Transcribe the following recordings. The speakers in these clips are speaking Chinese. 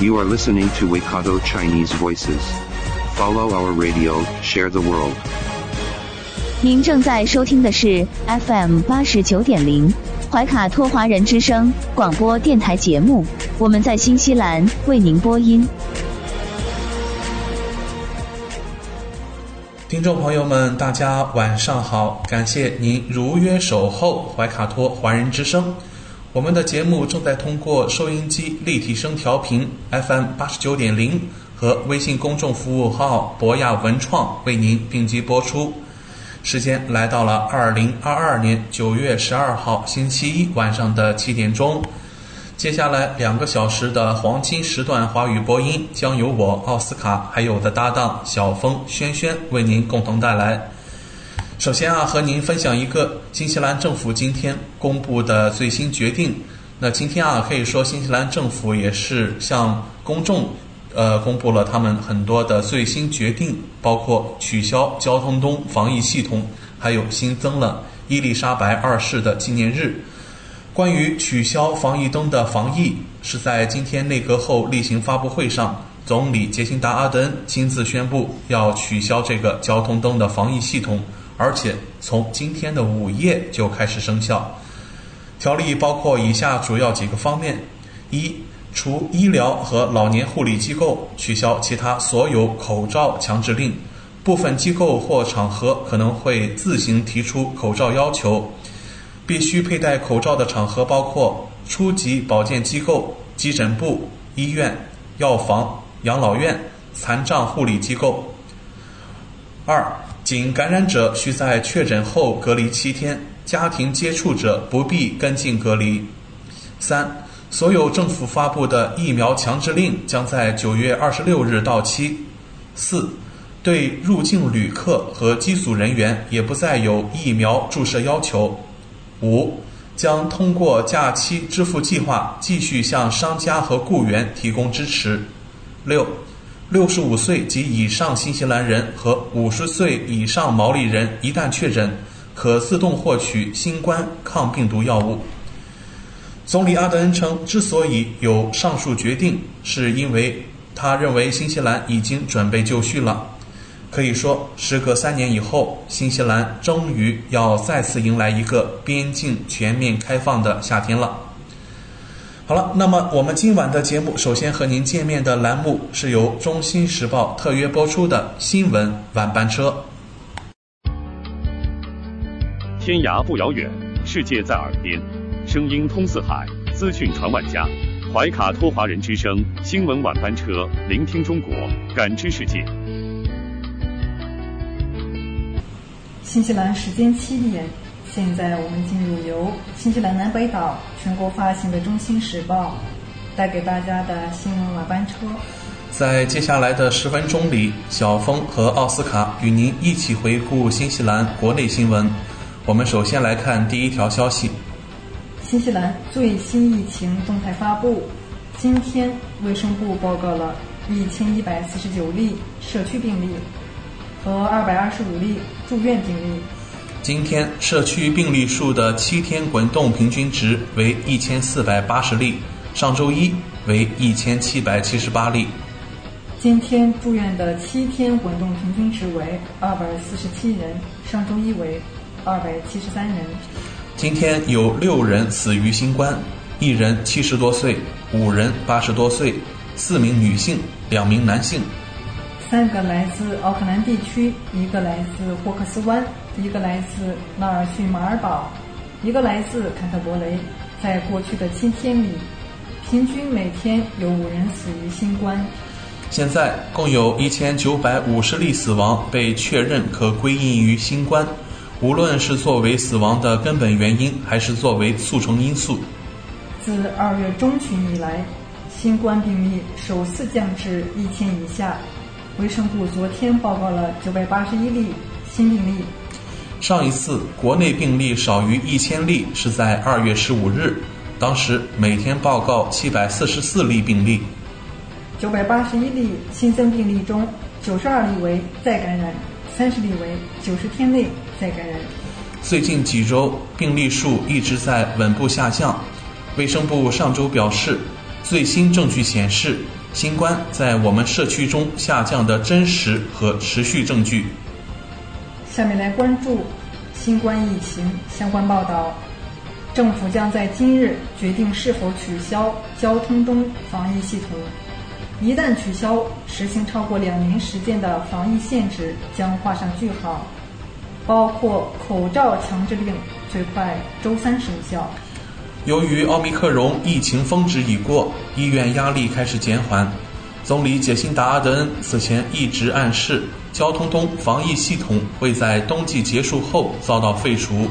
You are listening to Waikato Chinese Voices. Follow our radio, share the world. 您正在收听的是 FM 八十九点零怀卡托华人之声广播电台节目，我们在新西兰为您播音。听众朋友们，大家晚上好！感谢您如约守候怀卡托华人之声。我们的节目正在通过收音机立体声调频 FM 八十九点零和微信公众服务号博雅文创为您并机播出。时间来到了二零二二年九月十二号星期一晚上的七点钟。接下来两个小时的黄金时段华语播音将由我奥斯卡还有我的搭档小峰、轩轩为您共同带来。首先啊，和您分享一个新西兰政府今天公布的最新决定。那今天啊，可以说新西兰政府也是向公众呃公布了他们很多的最新决定，包括取消交通东防疫系统，还有新增了伊丽莎白二世的纪念日。关于取消防疫灯的防疫，是在今天内阁后例行发布会上，总理杰辛达·阿德恩亲自宣布要取消这个交通灯的防疫系统，而且从今天的午夜就开始生效。条例包括以下主要几个方面：一、除医疗和老年护理机构，取消其他所有口罩强制令；部分机构或场合可能会自行提出口罩要求。必须佩戴口罩的场合包括初级保健机构、急诊部、医院、药房、养老院、残障护理机构。二、仅感染者需在确诊后隔离七天，家庭接触者不必跟进隔离。三、所有政府发布的疫苗强制令将在九月二十六日到期。四、对入境旅客和机组人员也不再有疫苗注射要求。五、将通过假期支付计划继续向商家和雇员提供支持。六、六十五岁及以上新西兰人和五十岁以上毛利人一旦确诊，可自动获取新冠抗病毒药物。总理阿德恩称，之所以有上述决定，是因为他认为新西兰已经准备就绪了。可以说，时隔三年以后，新西兰终于要再次迎来一个边境全面开放的夏天了。好了，那么我们今晚的节目，首先和您见面的栏目是由《中新时报》特约播出的新闻晚班车。天涯不遥远，世界在耳边，声音通四海，资讯传万家。怀卡托华人之声新闻晚班车，聆听中国，感知世界。新西兰时间七点，现在我们进入由新西兰南北岛全国发行的《中新时报》带给大家的新闻晚班车。在接下来的十分钟里，小峰和奥斯卡与您一起回顾新西兰国内新闻。我们首先来看第一条消息：新西兰最新疫情动态发布，今天卫生部报告了一千一百四十九例社区病例。和二百二十五例住院病例。今天社区病例数的七天滚动平均值为一千四百八十例，上周一为一千七百七十八例。今天住院的七天滚动平均值为二百四十七人，上周一为二百七十三人。今天有六人死于新冠，一人七十多岁，五人八十多岁，四名女性，两名男性。三个来自奥克兰地区，一个来自霍克斯湾，一个来自纳尔逊马尔堡，一个来自坎特伯雷。在过去的七天里，平均每天有五人死于新冠。现在共有一千九百五十例死亡被确认可归因于新冠，无论是作为死亡的根本原因，还是作为促成因素。自二月中旬以来，新冠病例首次降至一千以下。卫生部昨天报告了九百八十一例新病例。上一次国内病例少于一千例是在二月十五日，当时每天报告七百四十四例病例。九百八十一例新增病例中，九十二例为再感染，三十例为九十天内再感染。最近几周病例数一直在稳步下降。卫生部上周表示，最新证据显示。新冠在我们社区中下降的真实和持续证据。下面来关注新冠疫情相关报道。政府将在今日决定是否取消交通中防疫系统。一旦取消，实行超过两年时间的防疫限制将画上句号，包括口罩强制令，最快周三生效。由于奥密克戎疫情峰值已过，医院压力开始减缓。总理杰辛达·阿德恩此前一直暗示，交通东防疫系统会在冬季结束后遭到废除。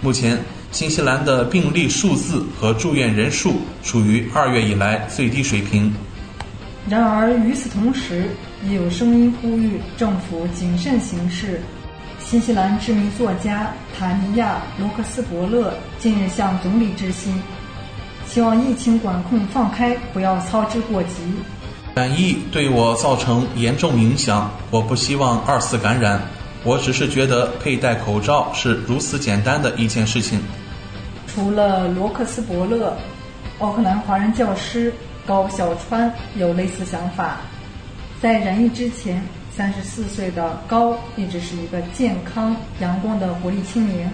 目前，新西兰的病例数字和住院人数处于二月以来最低水平。然而，与此同时，也有声音呼吁政府谨慎行事。新西兰知名作家塔尼亚·罗克斯伯勒近日向总理致信，希望疫情管控放开，不要操之过急。染疫对我造成严重影响，我不希望二次感染。我只是觉得佩戴口罩是如此简单的一件事情。除了罗克斯伯勒，奥克兰华人教师高小川有类似想法，在染疫之前。三十四岁的高一直是一个健康阳光的活力青年，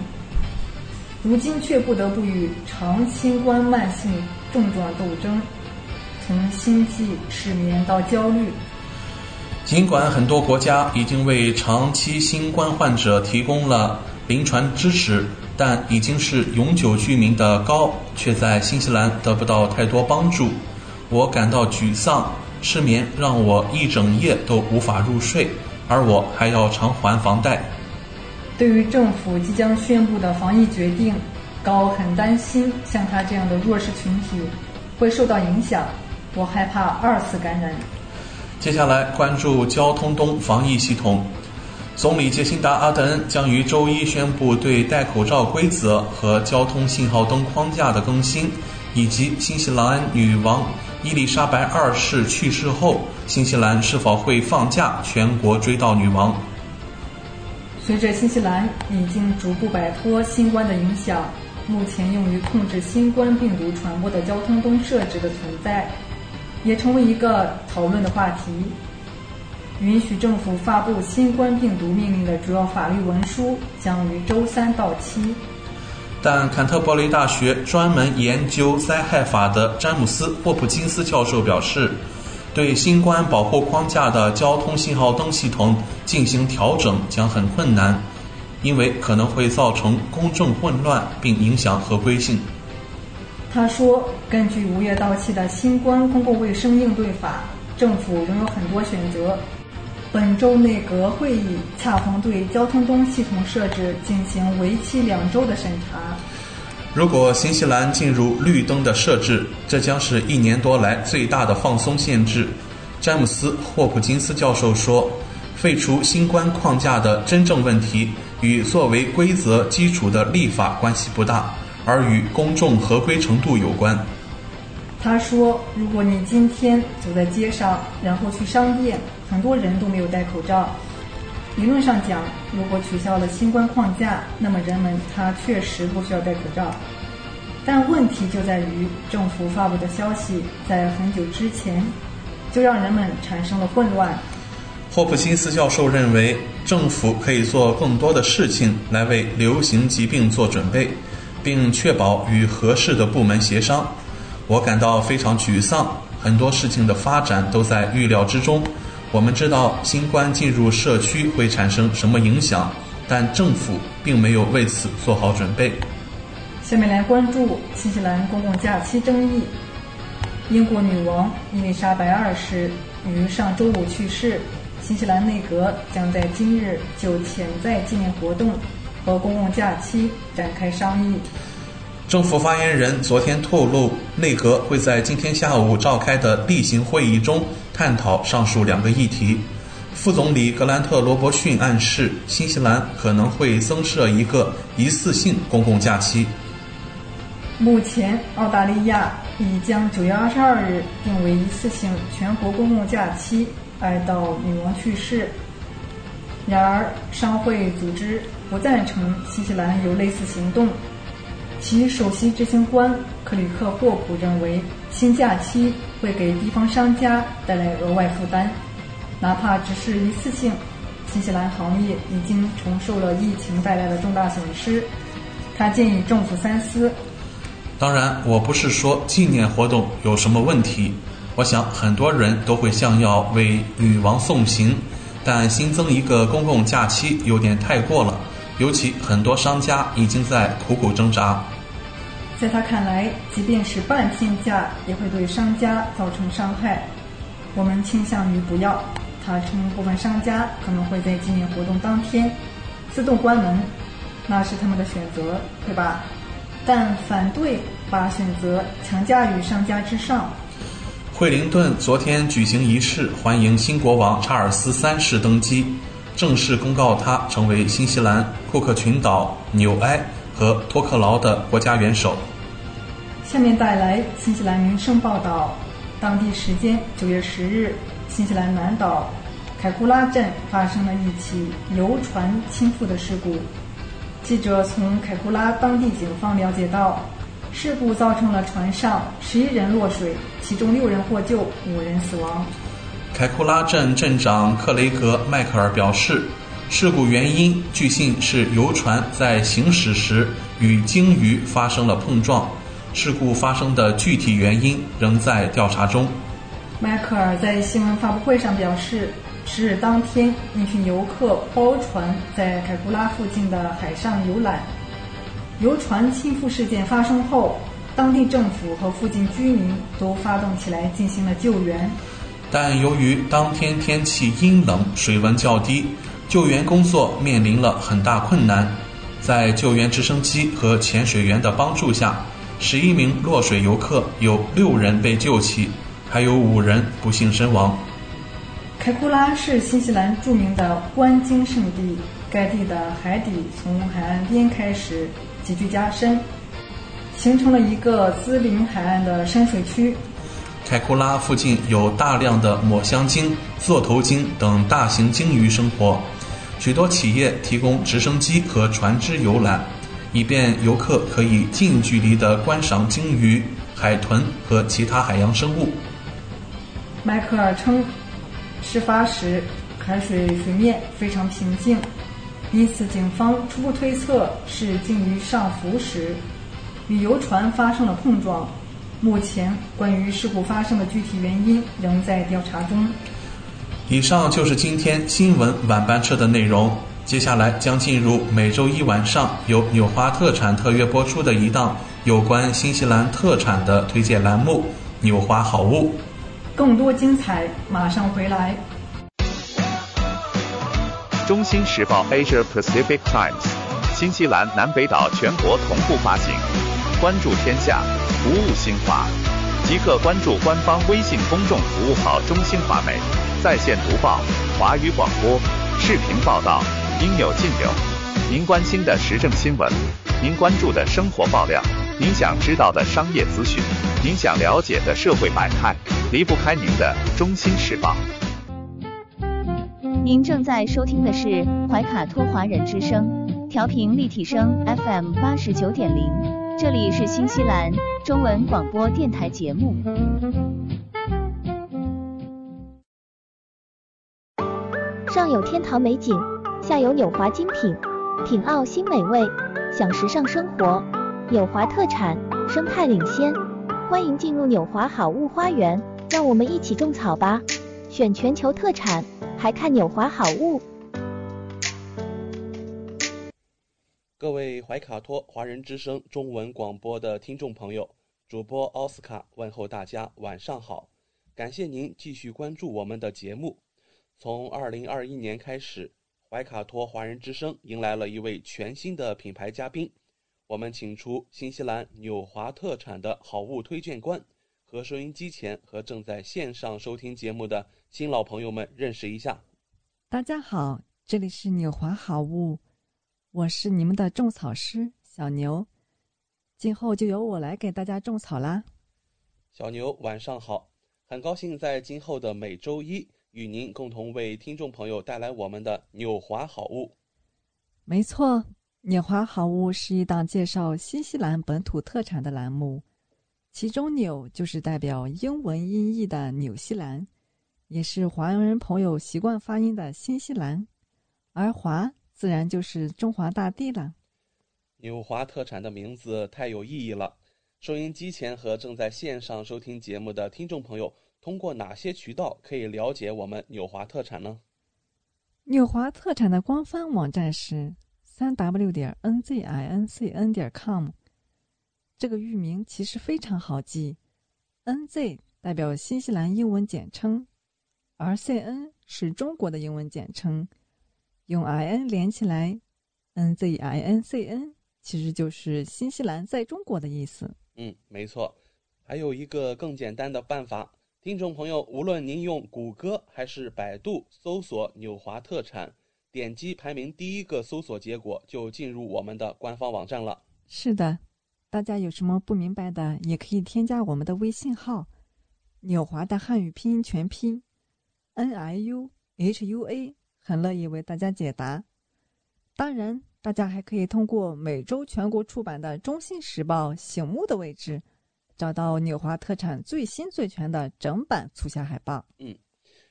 如今却不得不与长新冠慢性症状斗争，从心悸、失眠到焦虑。尽管很多国家已经为长期新冠患者提供了临床支持，但已经是永久居民的高却在新西兰得不到太多帮助。我感到沮丧。失眠让我一整夜都无法入睡，而我还要偿还房贷。对于政府即将宣布的防疫决定，高很担心，像他这样的弱势群体会受到影响。我害怕二次感染。接下来关注交通东防疫系统，总理杰辛达·阿德恩将于周一宣布对戴口罩规则和交通信号灯框架的更新，以及新西兰女王。伊丽莎白二世去世后，新西兰是否会放假全国追悼女王？随着新西兰已经逐步摆脱新冠的影响，目前用于控制新冠病毒传播的交通灯设置的存在，也成为一个讨论的话题。允许政府发布新冠病毒命令的主要法律文书将于周三到期。但坎特伯雷大学专门研究灾害法的詹姆斯·霍普金斯教授表示，对新冠保护框架的交通信号灯系统进行调整将很困难，因为可能会造成公众混乱并影响合规性。他说：“根据五月到期的新冠公共卫生应对法，政府仍有很多选择。”本周内阁会议恰逢对交通灯系统设置进行为期两周的审查。如果新西兰进入绿灯的设置，这将是一年多来最大的放松限制。詹姆斯·霍普金斯教授说：“废除新冠框架的真正问题与作为规则基础的立法关系不大，而与公众合规程度有关。”他说：“如果你今天走在街上，然后去商店，很多人都没有戴口罩。理论上讲，如果取消了新冠框架，那么人们他确实不需要戴口罩。但问题就在于，政府发布的消息在很久之前就让人们产生了混乱。”霍普金斯教授认为，政府可以做更多的事情来为流行疾病做准备，并确保与合适的部门协商。我感到非常沮丧，很多事情的发展都在预料之中。我们知道新冠进入社区会产生什么影响，但政府并没有为此做好准备。下面来关注新西兰公共假期争议。英国女王伊丽莎白二世于上周五去世，新西兰内阁将在今日就潜在纪念活动和公共假期展开商议。政府发言人昨天透露，内阁会在今天下午召开的例行会议中探讨上述两个议题。副总理格兰特·罗伯逊暗示，新西兰可能会增设一个一次性公共假期。目前，澳大利亚已将九月二十二日定为一次性全国公共假期，哀悼女王去世。然而，商会组织不赞成新西兰有类似行动。其首席执行官克里克霍普认为，新假期会给地方商家带来额外负担，哪怕只是一次性。新西兰行业已经承受了疫情带来的重大损失，他建议政府三思。当然，我不是说纪念活动有什么问题，我想很多人都会想要为女王送行，但新增一个公共假期有点太过了，尤其很多商家已经在苦苦挣扎。在他看来，即便是半天价，也会对商家造成伤害。我们倾向于不要。他称，部分商家可能会在纪念活动当天自动关门，那是他们的选择，对吧？但反对把选择强加于商家之上。惠灵顿昨天举行仪式，欢迎新国王查尔斯三世登基，正式公告他成为新西兰、库克群岛、纽埃。和托克劳的国家元首。下面带来新西兰民生报道。当地时间九月十日，新西兰南岛凯库拉镇发生了一起游船倾覆的事故。记者从凯库拉当地警方了解到，事故造成了船上十一人落水，其中六人获救，五人死亡。凯库拉镇镇长克雷格·迈克尔表示。事故原因据信是游船在行驶时与鲸鱼发生了碰撞。事故发生的具体原因仍在调查中。迈克尔在新闻发布会上表示，十日当天，一群游客包船在凯库拉附近的海上游览。游船倾覆事件发生后，当地政府和附近居民都发动起来进行了救援。但由于当天天气阴冷，水温较低。救援工作面临了很大困难，在救援直升机和潜水员的帮助下，十一名落水游客有六人被救起，还有五人不幸身亡。凯库拉是新西兰著名的观鲸圣地，该地的海底从海岸边开始急剧加深，形成了一个毗邻海岸的深水区。凯库拉附近有大量的抹香鲸、座头鲸等大型鲸鱼生活。许多企业提供直升机和船只游览，以便游客可以近距离地观赏鲸鱼、海豚和其他海洋生物。迈克尔称，事发时海水水面非常平静，因此警方初步推测是鲸鱼上浮时与游船发生了碰撞。目前，关于事故发生的具体原因仍在调查中。以上就是今天新闻晚班车的内容。接下来将进入每周一晚上由纽华特产特约播出的一档有关新西兰特产的推荐栏目《纽华好物》。更多精彩马上回来。中新时报 Asia Pacific Times，新西兰南北岛全国同步发行。关注天下，服务新华，即刻关注官方微信公众服务号“中新华媒”。在线读报、华语广播、视频报道，应有尽有。您关心的时政新闻，您关注的生活爆料，您想知道的商业资讯，您想了解的社会百态，离不开您的《中心时报》。您正在收听的是怀卡托华人之声，调频立体声 FM 八十九点零，这里是新西兰中文广播电台节目。上有天堂美景，下有纽华精品，品澳新美味，享时尚生活。纽华特产，生态领先，欢迎进入纽华好物花园，让我们一起种草吧！选全球特产，还看纽华好物。各位怀卡托华人之声中文广播的听众朋友，主播奥斯卡问候大家晚上好，感谢您继续关注我们的节目。从二零二一年开始，怀卡托华人之声迎来了一位全新的品牌嘉宾。我们请出新西兰纽华特产的好物推荐官，和收音机前和正在线上收听节目的新老朋友们认识一下。大家好，这里是纽华好物，我是你们的种草师小牛，今后就由我来给大家种草啦。小牛晚上好，很高兴在今后的每周一与您共同为听众朋友带来我们的纽华好物。没错，纽华好物是一档介绍新西兰本土特产的栏目，其中“纽”就是代表英文音译的纽西兰，也是华人朋友习惯发音的新西兰，而“华”自然就是中华大地了。纽华特产的名字太有意义了。收音机前和正在线上收听节目的听众朋友，通过哪些渠道可以了解我们纽华特产呢？纽华特产的官方网站是三 w 点 n z i n c n 点 com。这个域名其实非常好记，N Z 代表新西兰英文简称，而 C N 是中国的英文简称，用 I N 连起来，N Z I N C N 其实就是新西兰在中国的意思。嗯，没错，还有一个更简单的办法，听众朋友，无论您用谷歌还是百度搜索“纽华特产”，点击排名第一个搜索结果，就进入我们的官方网站了。是的，大家有什么不明白的，也可以添加我们的微信号“纽华”的汉语拼音全拼 “n i u h u a”，很乐意为大家解答。当然。大家还可以通过每周全国出版的《中新时报》醒目的位置，找到纽华特产最新最全的整版促销海报。嗯，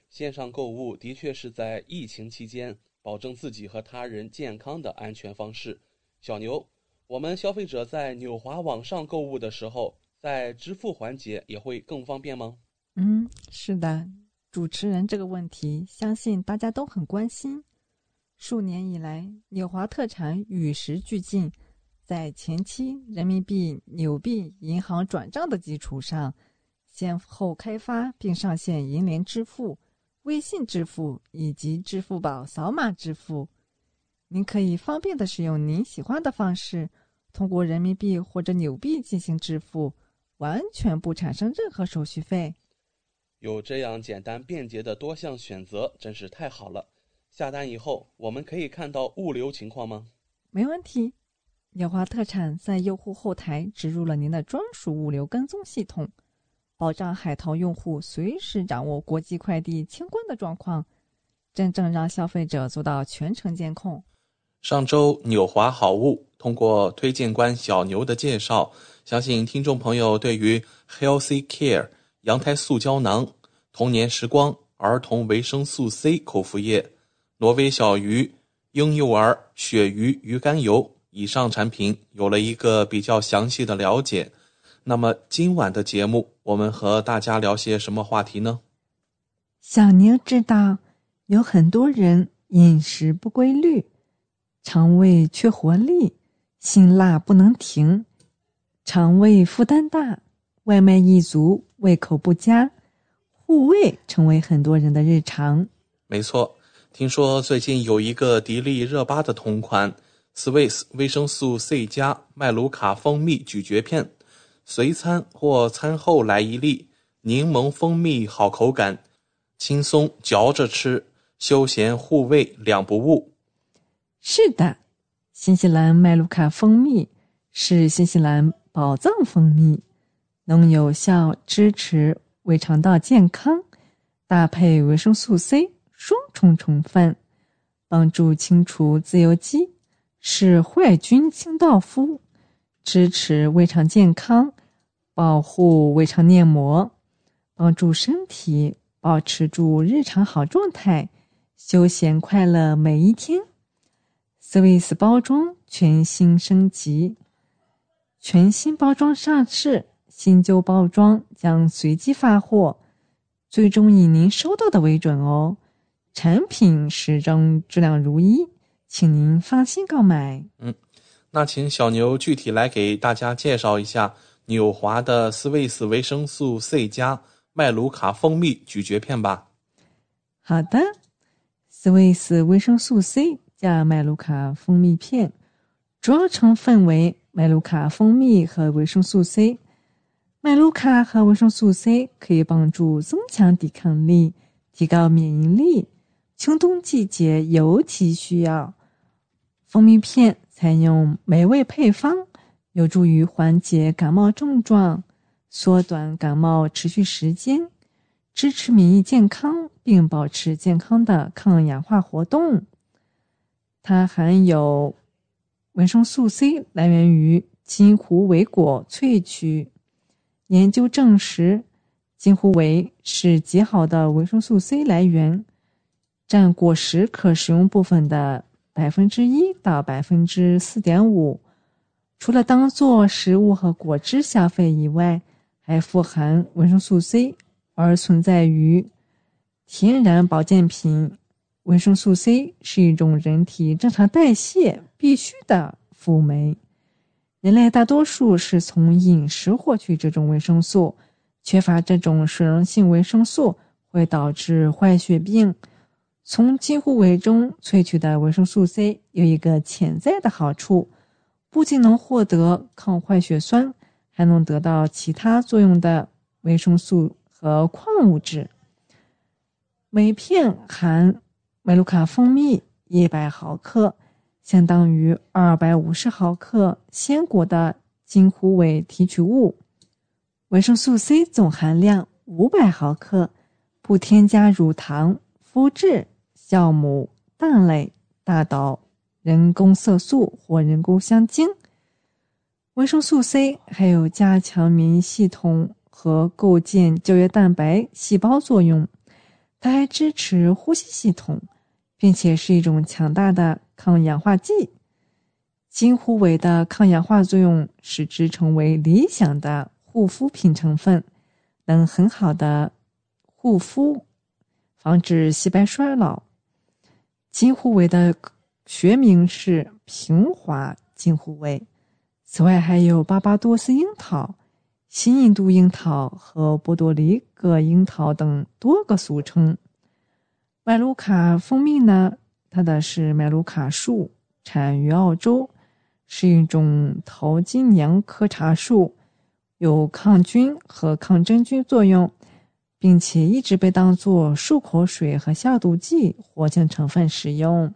线上购物的确是在疫情期间保证自己和他人健康的安全方式。小牛，我们消费者在纽华网上购物的时候，在支付环节也会更方便吗？嗯，是的，主持人这个问题，相信大家都很关心。数年以来，纽华特产与时俱进，在前期人民币、纽币银行转账的基础上，先后开发并上线银联支付、微信支付以及支付宝扫码支付。您可以方便的使用您喜欢的方式，通过人民币或者纽币进行支付，完全不产生任何手续费。有这样简单便捷的多项选择，真是太好了。下单以后，我们可以看到物流情况吗？没问题，纽华特产在用户后台植入了您的专属物流跟踪系统，保障海淘用户随时掌握国际快递清关的状况，真正让消费者做到全程监控。上周纽华好物通过推荐官小牛的介绍，相信听众朋友对于 Healthy Care 羊胎素胶囊、童年时光儿童维生素 C 口服液。挪威小鱼、婴幼儿鳕鱼鱼肝油以上产品有了一个比较详细的了解。那么今晚的节目，我们和大家聊些什么话题呢？小宁知道，有很多人饮食不规律，肠胃缺活力，辛辣不能停，肠胃负担大，外卖一族，胃口不佳，护胃成为很多人的日常。没错。听说最近有一个迪丽热巴的同款 Swiss 维生素 C 加麦卢卡蜂蜜咀嚼片，随餐或餐后来一粒，柠檬蜂蜜好口感，轻松嚼着吃，休闲护胃两不误。是的，新西兰麦卢卡蜂蜜是新西兰宝藏蜂蜜，能有效支持胃肠道健康，搭配维生素 C。双重成分，帮助清除自由基，使坏菌清道夫，支持胃肠健康，保护胃肠黏膜，帮助身体保持住日常好状态，休闲快乐每一天。Swiss 包装全新升级，全新包装上市，新旧包装将随机发货，最终以您收到的为准哦。产品始终质量如一，请您放心购买。嗯，那请小牛具体来给大家介绍一下纽华的 Swiss 维生素 C 加麦卢卡蜂蜜咀嚼片吧。好的，，Swiss 维生素 C 加麦卢卡蜂蜜片，主要成分为麦卢卡蜂蜜和维生素 C。麦卢卡和维生素 C 可以帮助增强抵抗力，提高免疫力，秋冬季节尤其需要。蜂蜜片采用美味配方，有助于缓解感冒症状，缩短感冒持续时间，支持免疫健康，并保持健康的抗氧化活动。它含有维生素 C，来源于金胡维果萃取。研究证实，金胡维是极好的维生素 C 来源，占果实可食用部分的百分之一到百分之四点五。除了当做食物和果汁消费以外，还富含维生素 C，而存在于天然保健品。维生素 C 是一种人体正常代谢必需的辅酶。人类大多数是从饮食获取这种维生素，缺乏这种水溶性维生素会导致坏血病。从金护维中萃取的维生素 C 有一个潜在的好处，不仅能获得抗坏血酸，还能得到其他作用的维生素和矿物质。每片含麦卢卡蜂蜜一百毫克。相当于二百五十毫克鲜果的金虎尾提取物，维生素 C 总含量五百毫克，不添加乳糖、麸质、酵母、蛋类、大豆、人工色素或人工香精。维生素 C 还有加强免疫系统和构建胶原蛋白细胞作用，它还支持呼吸系统，并且是一种强大的。抗氧化剂，金虎尾的抗氧化作用使之成为理想的护肤品成分，能很好的护肤，防止细胞衰老。金虎尾的学名是平滑金虎尾，此外还有巴巴多斯樱桃、新印度樱桃和波多黎各樱桃等多个俗称。麦卢卡蜂蜜呢？它的是麦卢卡树，产于澳洲，是一种桃金娘科茶树，有抗菌和抗真菌作用，并且一直被当作漱口水和消毒剂活性成分使用。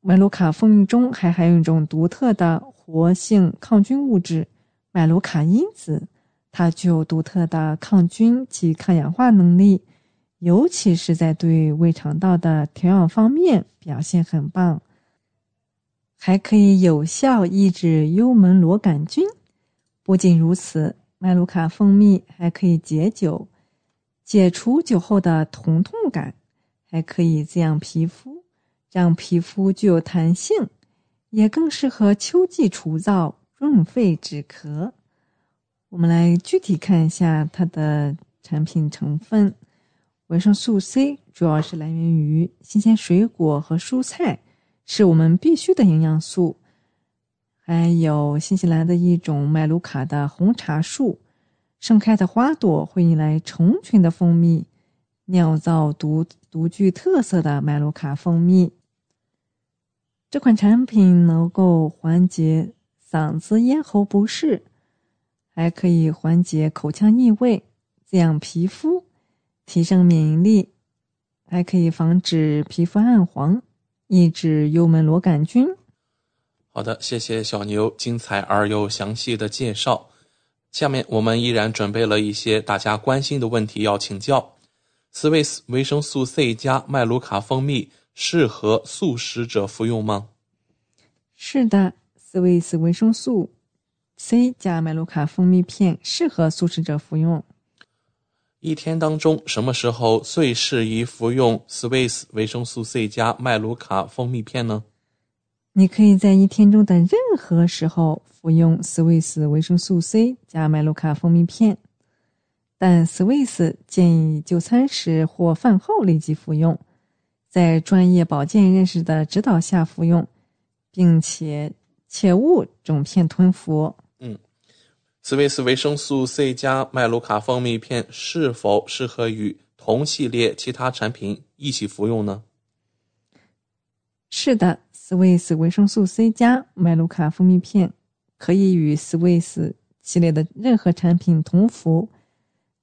麦卢卡蜂蜜中还含有一种独特的活性抗菌物质——麦卢卡因子，它具有独特的抗菌及抗氧化能力。尤其是在对胃肠道的调养方面表现很棒，还可以有效抑制幽门螺杆菌。不仅如此，麦卢卡蜂蜜还可以解酒，解除酒后的疼痛感，还可以滋养皮肤，让皮肤具有弹性，也更适合秋季除燥、润肺止咳。我们来具体看一下它的产品成分。维生素 C 主要是来源于新鲜水果和蔬菜，是我们必须的营养素。还有新西兰的一种麦卢卡的红茶树，盛开的花朵会引来成群的蜂蜜，酿造独独具特色的麦卢卡蜂蜜。这款产品能够缓解嗓子咽喉不适，还可以缓解口腔异味，滋养皮肤。提升免疫力，还可以防止皮肤暗黄，抑制幽门螺杆菌。好的，谢谢小牛精彩而又详细的介绍。下面我们依然准备了一些大家关心的问题要请教。Swiss 维生素 C 加麦卢卡蜂蜜适合素食者服用吗？是的，Swiss 维生素 C 加麦卢卡蜂蜜片适合素食者服用。一天当中，什么时候最适宜服用 Swiss 维生素 C 加麦卢卡蜂蜜片呢？你可以在一天中的任何时候服用 Swiss 维生素 C 加麦卢卡蜂蜜片，但 Swiss 建议就餐时或饭后立即服用，在专业保健人士的指导下服用，并且切勿整片吞服。斯维斯维生素 C 加麦卢卡蜂蜜片是否适合与同系列其他产品一起服用呢？是的，斯维斯维生素 C 加麦卢卡蜂蜜片可以与斯维斯系列的任何产品同服，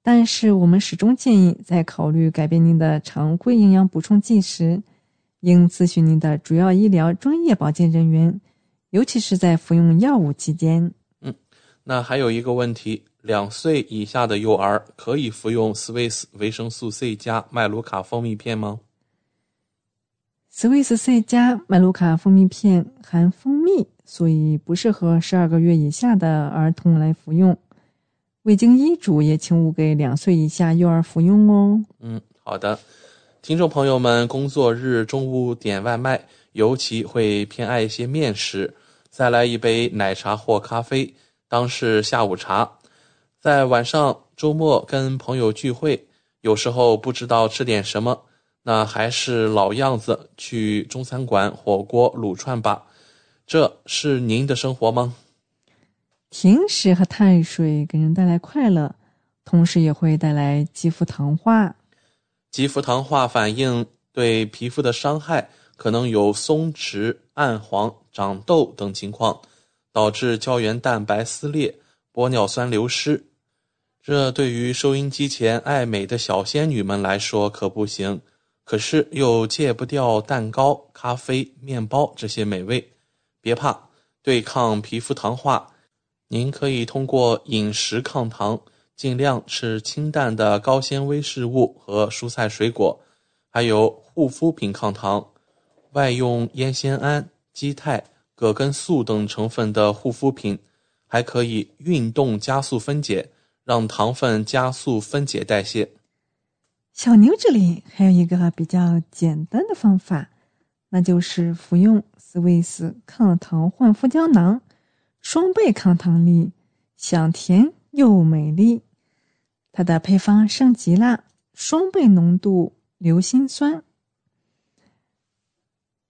但是我们始终建议在考虑改变您的常规营养补充剂时，应咨询您的主要医疗专业保健人员，尤其是在服用药物期间。嗯，那还有一个问题：两岁以下的幼儿可以服用 Swiss 维生素 C 加麦卢卡蜂蜜片吗？？Swiss C 加麦卢卡蜂蜜片含蜂蜜，所以不适合十二个月以下的儿童来服用。未经医嘱也请勿给两岁以下幼儿服用哦。嗯，好的。听众朋友们，工作日中午点外卖，尤其会偏爱一些面食，再来一杯奶茶或咖啡，当是下午茶。在晚上、周末跟朋友聚会，有时候不知道吃点什么。那还是老样子，去中餐馆、火锅、卤串吧。这是您的生活吗？甜食和碳水给人带来快乐，同时也会带来肌肤糖化。肌肤糖化反应对皮肤的伤害可能有松弛、暗黄、长痘等情况，导致胶原蛋白撕裂、玻尿酸流失。这对于收音机前爱美的小仙女们来说可不行。可是又戒不掉蛋糕、咖啡、面包这些美味，别怕，对抗皮肤糖化，您可以通过饮食抗糖，尽量吃清淡的高纤维食物和蔬菜水果，还有护肤品抗糖，外用烟酰胺、肌肽、葛根素等成分的护肤品，还可以运动加速分解，让糖分加速分解代谢。小牛这里还有一个比较简单的方法，那就是服用斯维斯抗糖焕肤胶囊，双倍抗糖力，香甜又美丽。它的配方升级了，双倍浓度硫辛酸，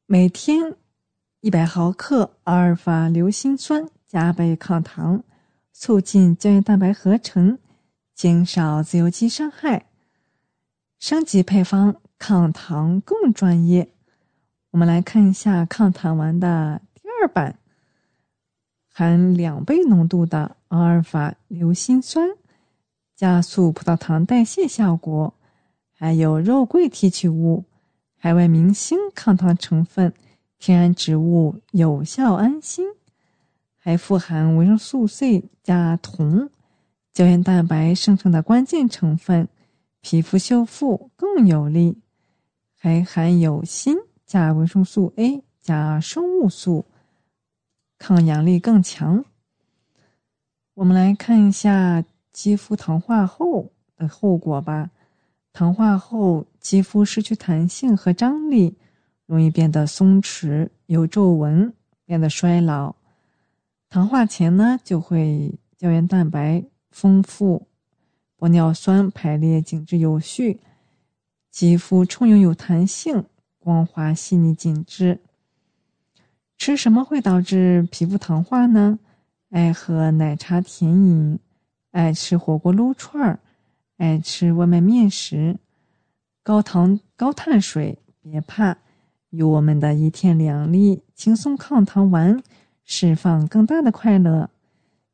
每天一百毫克阿尔法硫辛酸加倍抗糖，促进胶原蛋白合成，减少自由基伤害。升级配方抗糖更专业，我们来看一下抗糖丸的第二版，含两倍浓度的阿尔法硫辛酸，加速葡萄糖代谢效果，还有肉桂提取物、海外明星抗糖成分、天然植物有效安心，还富含维生素 C 加铜，胶原蛋白生成的关键成分。皮肤修复更有力，还含有锌加维生素 A 加生物素，抗氧力更强。我们来看一下肌肤糖化后的后果吧。糖化后，肌肤失去弹性和张力，容易变得松弛、有皱纹，变得衰老。糖化前呢，就会胶原蛋白丰富。玻尿酸排列紧致有序，肌肤充盈有弹性，光滑细腻紧致。吃什么会导致皮肤糖化呢？爱喝奶茶甜饮，爱吃火锅撸串儿，爱吃外卖面食，高糖高碳水，别怕，有我们的一天两粒轻松抗糖丸，释放更大的快乐。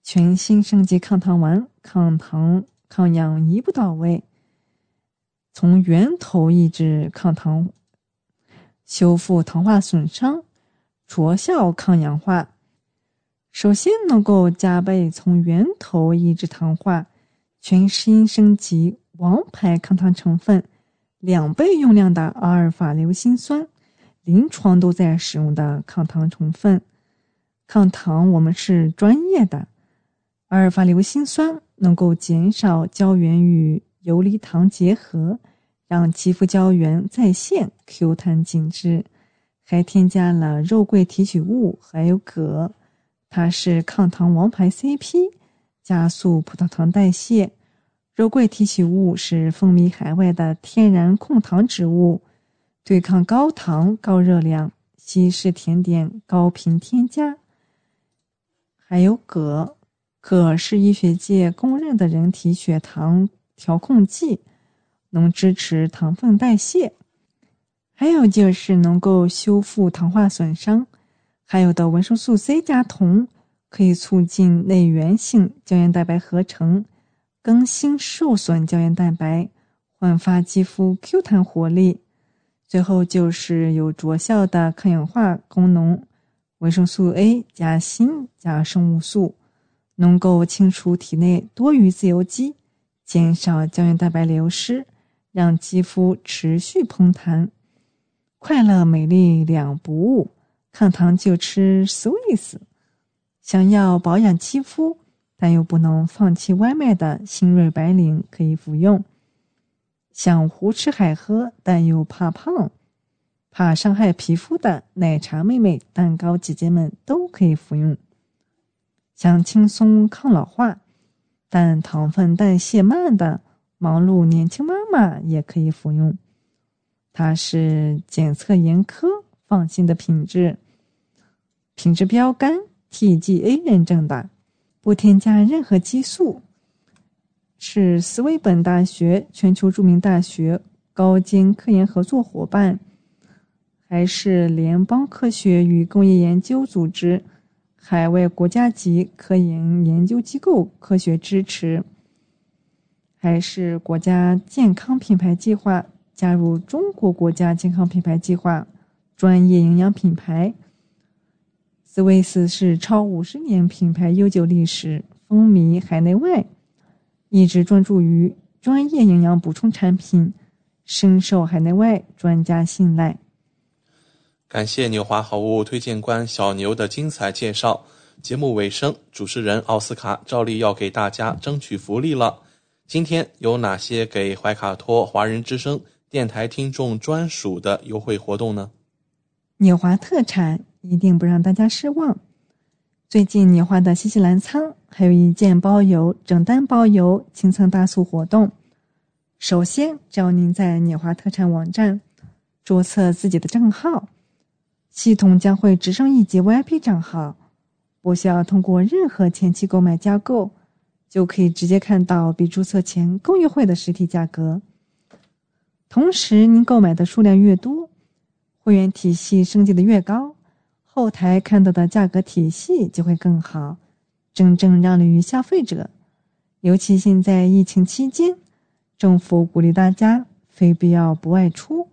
全新升级抗糖丸，抗糖。抗氧一步到位，从源头抑制抗糖，修复糖化损伤，卓效抗氧化。首先能够加倍从源头抑制糖化，全新升级王牌抗糖成分，两倍用量的阿尔法硫辛酸，临床都在使用的抗糖成分。抗糖我们是专业的，阿尔法硫辛酸。能够减少胶原与游离糖结合，让肌肤胶原再现 Q 弹紧致，还添加了肉桂提取物，还有铬，它是抗糖王牌 CP，加速葡萄糖代谢。肉桂提取物是风靡海外的天然控糖植物，对抗高糖高热量西式甜点高频添加，还有铬。铬是医学界公认的人体血糖调控剂，能支持糖分代谢。还有就是能够修复糖化损伤，还有的维生素 C 加铜可以促进内源性胶原蛋白合成，更新受损胶原蛋白，焕发肌肤 Q 弹活力。最后就是有卓效的抗氧化功能，维生素 A 加锌加生物素，能够清除体内多余自由基，减少胶原蛋白流失，让肌肤持续嘭弹。快乐美丽两不误，抗糖就吃 Swiss。想要保养肌肤，但又不能放弃外卖的新锐白领可以服用。想胡吃海喝，但又怕胖、怕伤害皮肤的奶茶妹妹、蛋糕姐姐们都可以服用。想轻松抗老化，但糖分代谢慢的忙碌年轻妈妈也可以服用。它是检测严苛、放心的品质，品质标杆 TGA 认证的，不添加任何激素。是斯威本大学全球著名大学高精科研合作伙伴，还是联邦科学与工业研究组织海外国家级科研研究机构科学支持，还是国家健康品牌计划加入中国国家健康品牌计划专业营养品牌。斯威斯是超五十年品牌悠久历史，风靡海内外。一直专注于专业营养补充产品，深受海内外专家信赖。感谢纽华好物推荐官小牛的精彩介绍。节目尾声，主持人奥斯卡照例要给大家争取福利了。今天有哪些给怀卡托华人之声电台听众专属的优惠活动呢？纽华特产一定不让大家失望。最近纽华的新西兰仓还有一件包邮、整单包邮清仓大促活动。首先，只要您在纽华特产网站注册自己的账号，系统将会直升一级 VIP 账号，不需要通过任何前期购买加购，就可以直接看到比注册前更优惠的实体价格。同时，您购买的数量越多，会员体系升级的越高。后台看到的价格体系就会更好，真正让利于消费者。尤其现在疫情期间，政府鼓励大家非必要不外出，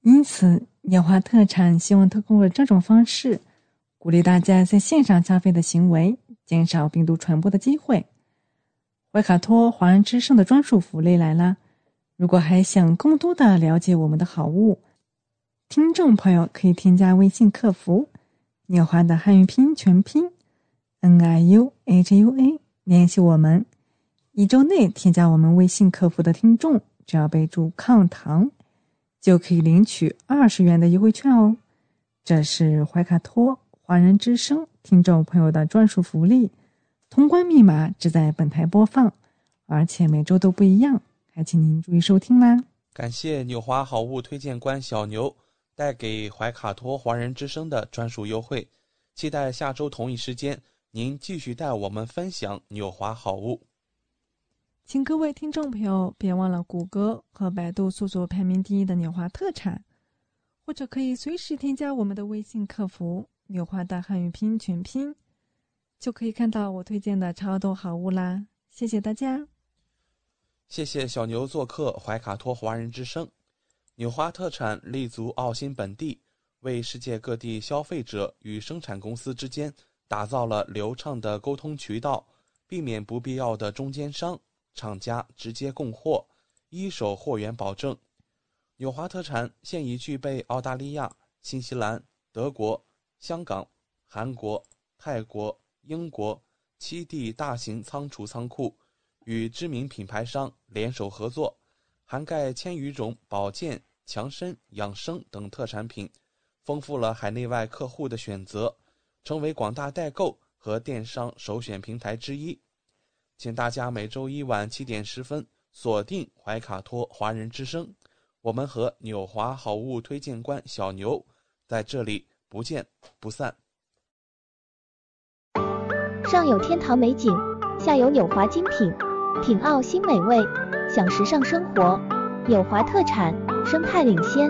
因此纽华特产希望通过这种方式，鼓励大家在线上消费的行为，减少病毒传播的机会。怀卡托华人之声的专属福利来了！如果还想更多的了解我们的好物，听众朋友可以添加微信客服“纽华”的汉语拼音全拼 “n i u h u a” 联系我们。一周内添加我们微信客服的听众，只要备注“抗糖”，就可以领取二十元的优惠券哦。这是怀卡托华人之声听众朋友的专属福利，通关密码只在本台播放，而且每周都不一样，还请您注意收听啦。感谢纽华好物推荐官小牛。带给怀卡托华人之声的专属优惠，期待下周同一时间您继续带我们分享纽华好物。请各位听众朋友别忘了谷歌和百度搜索排名第一的纽华特产，或者可以随时添加我们的微信客服“纽华大汉语拼音全拼”，就可以看到我推荐的超多好物啦！谢谢大家，谢谢小牛做客怀卡托华人之声。纽华特产立足澳新本地，为世界各地消费者与生产公司之间打造了流畅的沟通渠道，避免不必要的中间商，厂家直接供货，一手货源保证。纽华特产现已具备澳大利亚、新西兰、德国、香港、韩国、泰国、英国七地大型仓储仓库，与知名品牌商联手合作。涵盖千余种保健、强身、养生等特产品，丰富了海内外客户的选择，成为广大代购和电商首选平台之一。请大家每周一晚七点十分锁定怀卡托华人之声，我们和纽华好物推荐官小牛在这里不见不散。上有天堂美景，下有纽华精品，品澳新美味。享时尚生活，纽华特产，生态领先。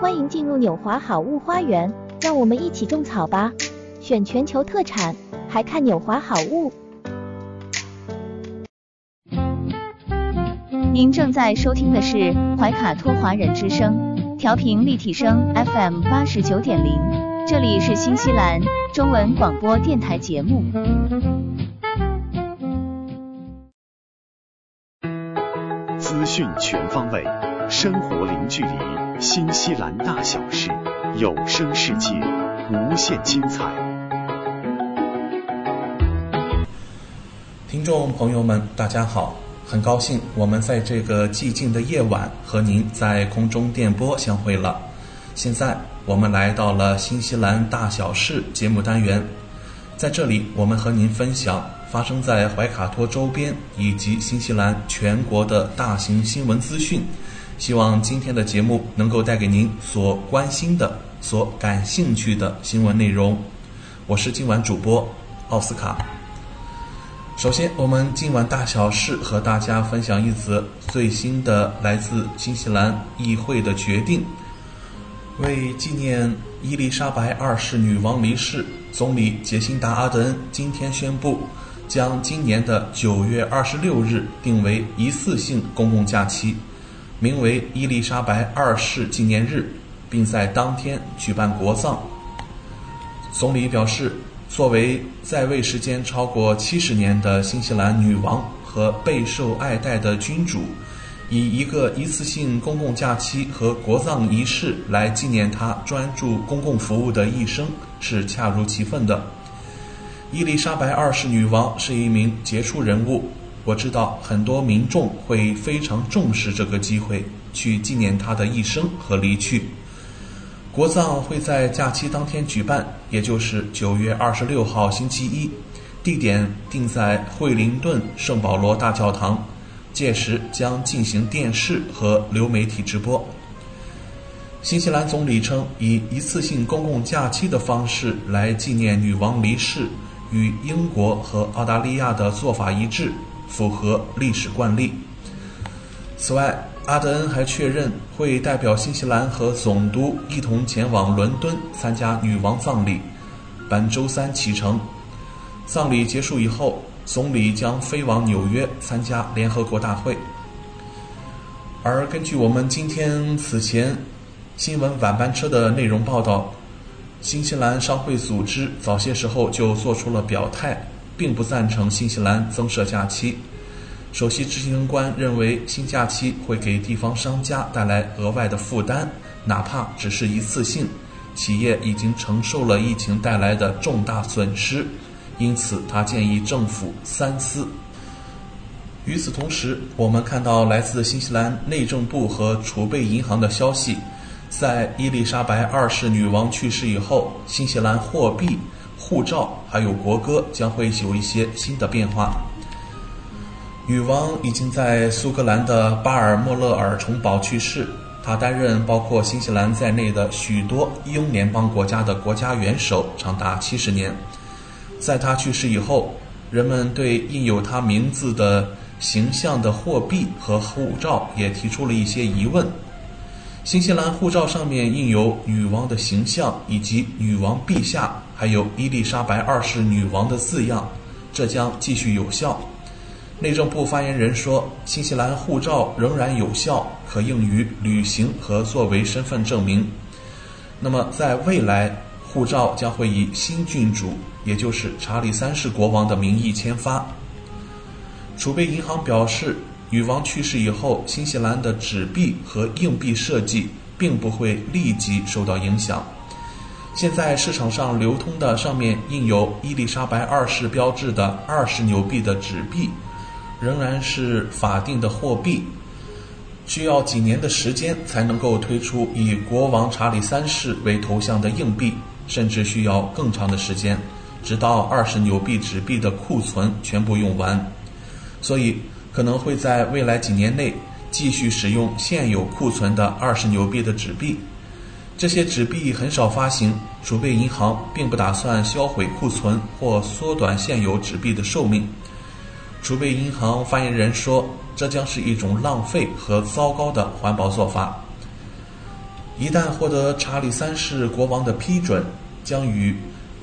欢迎进入纽华好物花园，让我们一起种草吧！选全球特产，还看纽华好物。您正在收听的是怀卡托华人之声，调频立体声 FM 八十九点零，这里是新西兰中文广播电台节目。全方位，生活零距离，新西兰大小事，有声世界，无限精彩。听众朋友们，大家好，很高兴我们在这个寂静的夜晚和您在空中电波相会了。现在我们来到了新西兰大小事节目单元，在这里我们和您分享发生在怀卡托周边以及新西兰全国的大型新闻资讯。希望今天的节目能够带给您所关心的、所感兴趣的新闻内容。我是今晚主播奥斯卡。首先，我们今晚大小事和大家分享一则最新的来自新西兰议会的决定。为纪念伊丽莎白二世女王离世，总理杰辛达·阿德恩今天宣布，将今年的九月二十六日定为一次性公共假期，名为伊丽莎白二世纪念日，并在当天举办国葬。总理表示。作为在位时间超过七十年的新西兰女王和备受爱戴的君主，以一个一次性公共假期和国葬仪式来纪念她专注公共服务的一生，是恰如其分的。伊丽莎白二世女王是一名杰出人物，我知道很多民众会非常重视这个机会，去纪念她的一生和离去。国葬会在假期当天举办，也就是九月二十六号星期一，地点定在惠灵顿圣保罗大教堂，届时将进行电视和流媒体直播。新西兰总理称，以一次性公共假期的方式来纪念女王离世，与英国和澳大利亚的做法一致，符合历史惯例。此外，阿德恩还确认会代表新西兰和总督一同前往伦敦参加女王葬礼，本周三启程。葬礼结束以后，总理将飞往纽约参加联合国大会。而根据我们今天此前新闻晚班车的内容报道，新西兰商会组织早些时候就做出了表态，并不赞成新西兰增设假期。首席执行官认为，新假期会给地方商家带来额外的负担，哪怕只是一次性。企业已经承受了疫情带来的重大损失，因此他建议政府三思。与此同时，我们看到来自新西兰内政部和储备银行的消息，在伊丽莎白二世女王去世以后，新西兰货币、护照还有国歌将会有一些新的变化。女王已经在苏格兰的巴尔莫勒尔城堡去世。她担任包括新西兰在内的许多英联邦国家的国家元首长达七十年。在她去世以后，人们对印有她名字的形象的货币和护照也提出了一些疑问。新西兰护照上面印有女王的形象以及女王陛下，还有伊丽莎白二世女王的字样，这将继续有效。内政部发言人说，新西兰护照仍然有效，可用于旅行和作为身份证明。那么，在未来，护照将会以新郡主，也就是查理三世国王的名义签发。储备银行表示，女王去世以后，新西兰的纸币和硬币设计并不会立即受到影响。现在市场上流通的上面印有伊丽莎白二世标志的二十纽币的纸币。仍然是法定的货币，需要几年的时间才能够推出以国王查理三世为头像的硬币，甚至需要更长的时间，直到二十纽币纸币的库存全部用完。所以可能会在未来几年内继续使用现有库存的二十纽币的纸币。这些纸币很少发行，储备银行并不打算销毁库存或缩短现有纸币的寿命。储备银行发言人说：“这将是一种浪费和糟糕的环保做法。”一旦获得查理三世国王的批准，将与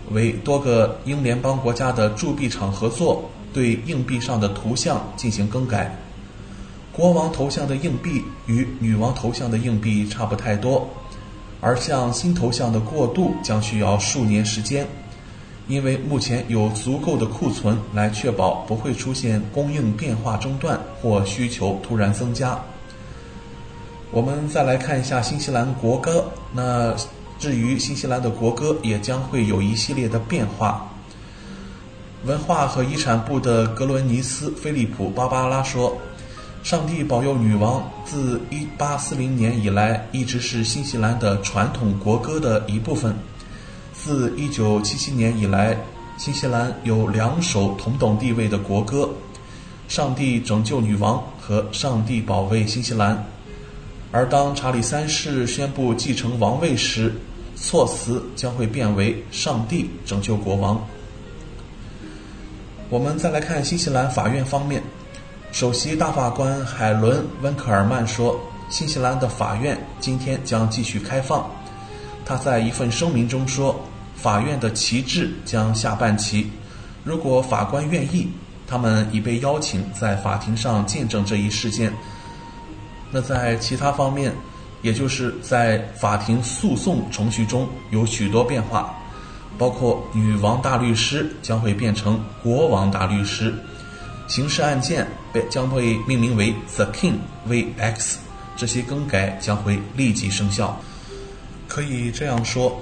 为多个英联邦国家的铸币厂合作，对硬币上的图像进行更改。国王头像的硬币与女王头像的硬币差不太多，而向新头像的过渡将需要数年时间，因为目前有足够的库存来确保不会出现供应变化中断或需求突然增加。我们再来看一下新西兰国歌。那至于新西兰的国歌，也将会有一系列的变化。文化和遗产部的格伦尼斯·菲利普·芭芭拉说：“上帝保佑女王，自1840年以来一直是新西兰的传统国歌的一部分。自1977年以来，新西兰有两首同等地位的国歌：《上帝拯救女王》和《上帝保卫新西兰》。”而当查理三世宣布继承王位时，措辞将会变为“上帝拯救国王”。我们再来看新西兰法院方面，首席大法官海伦·温克尔曼说：“新西兰的法院今天将继续开放。”他在一份声明中说：“法院的旗帜将下半旗，如果法官愿意，他们已被邀请在法庭上见证这一事件。”那在其他方面，也就是在法庭诉讼程序中有许多变化，包括女王大律师将会变成国王大律师，刑事案件被将会命名为 The King vX，这些更改将会立即生效。可以这样说，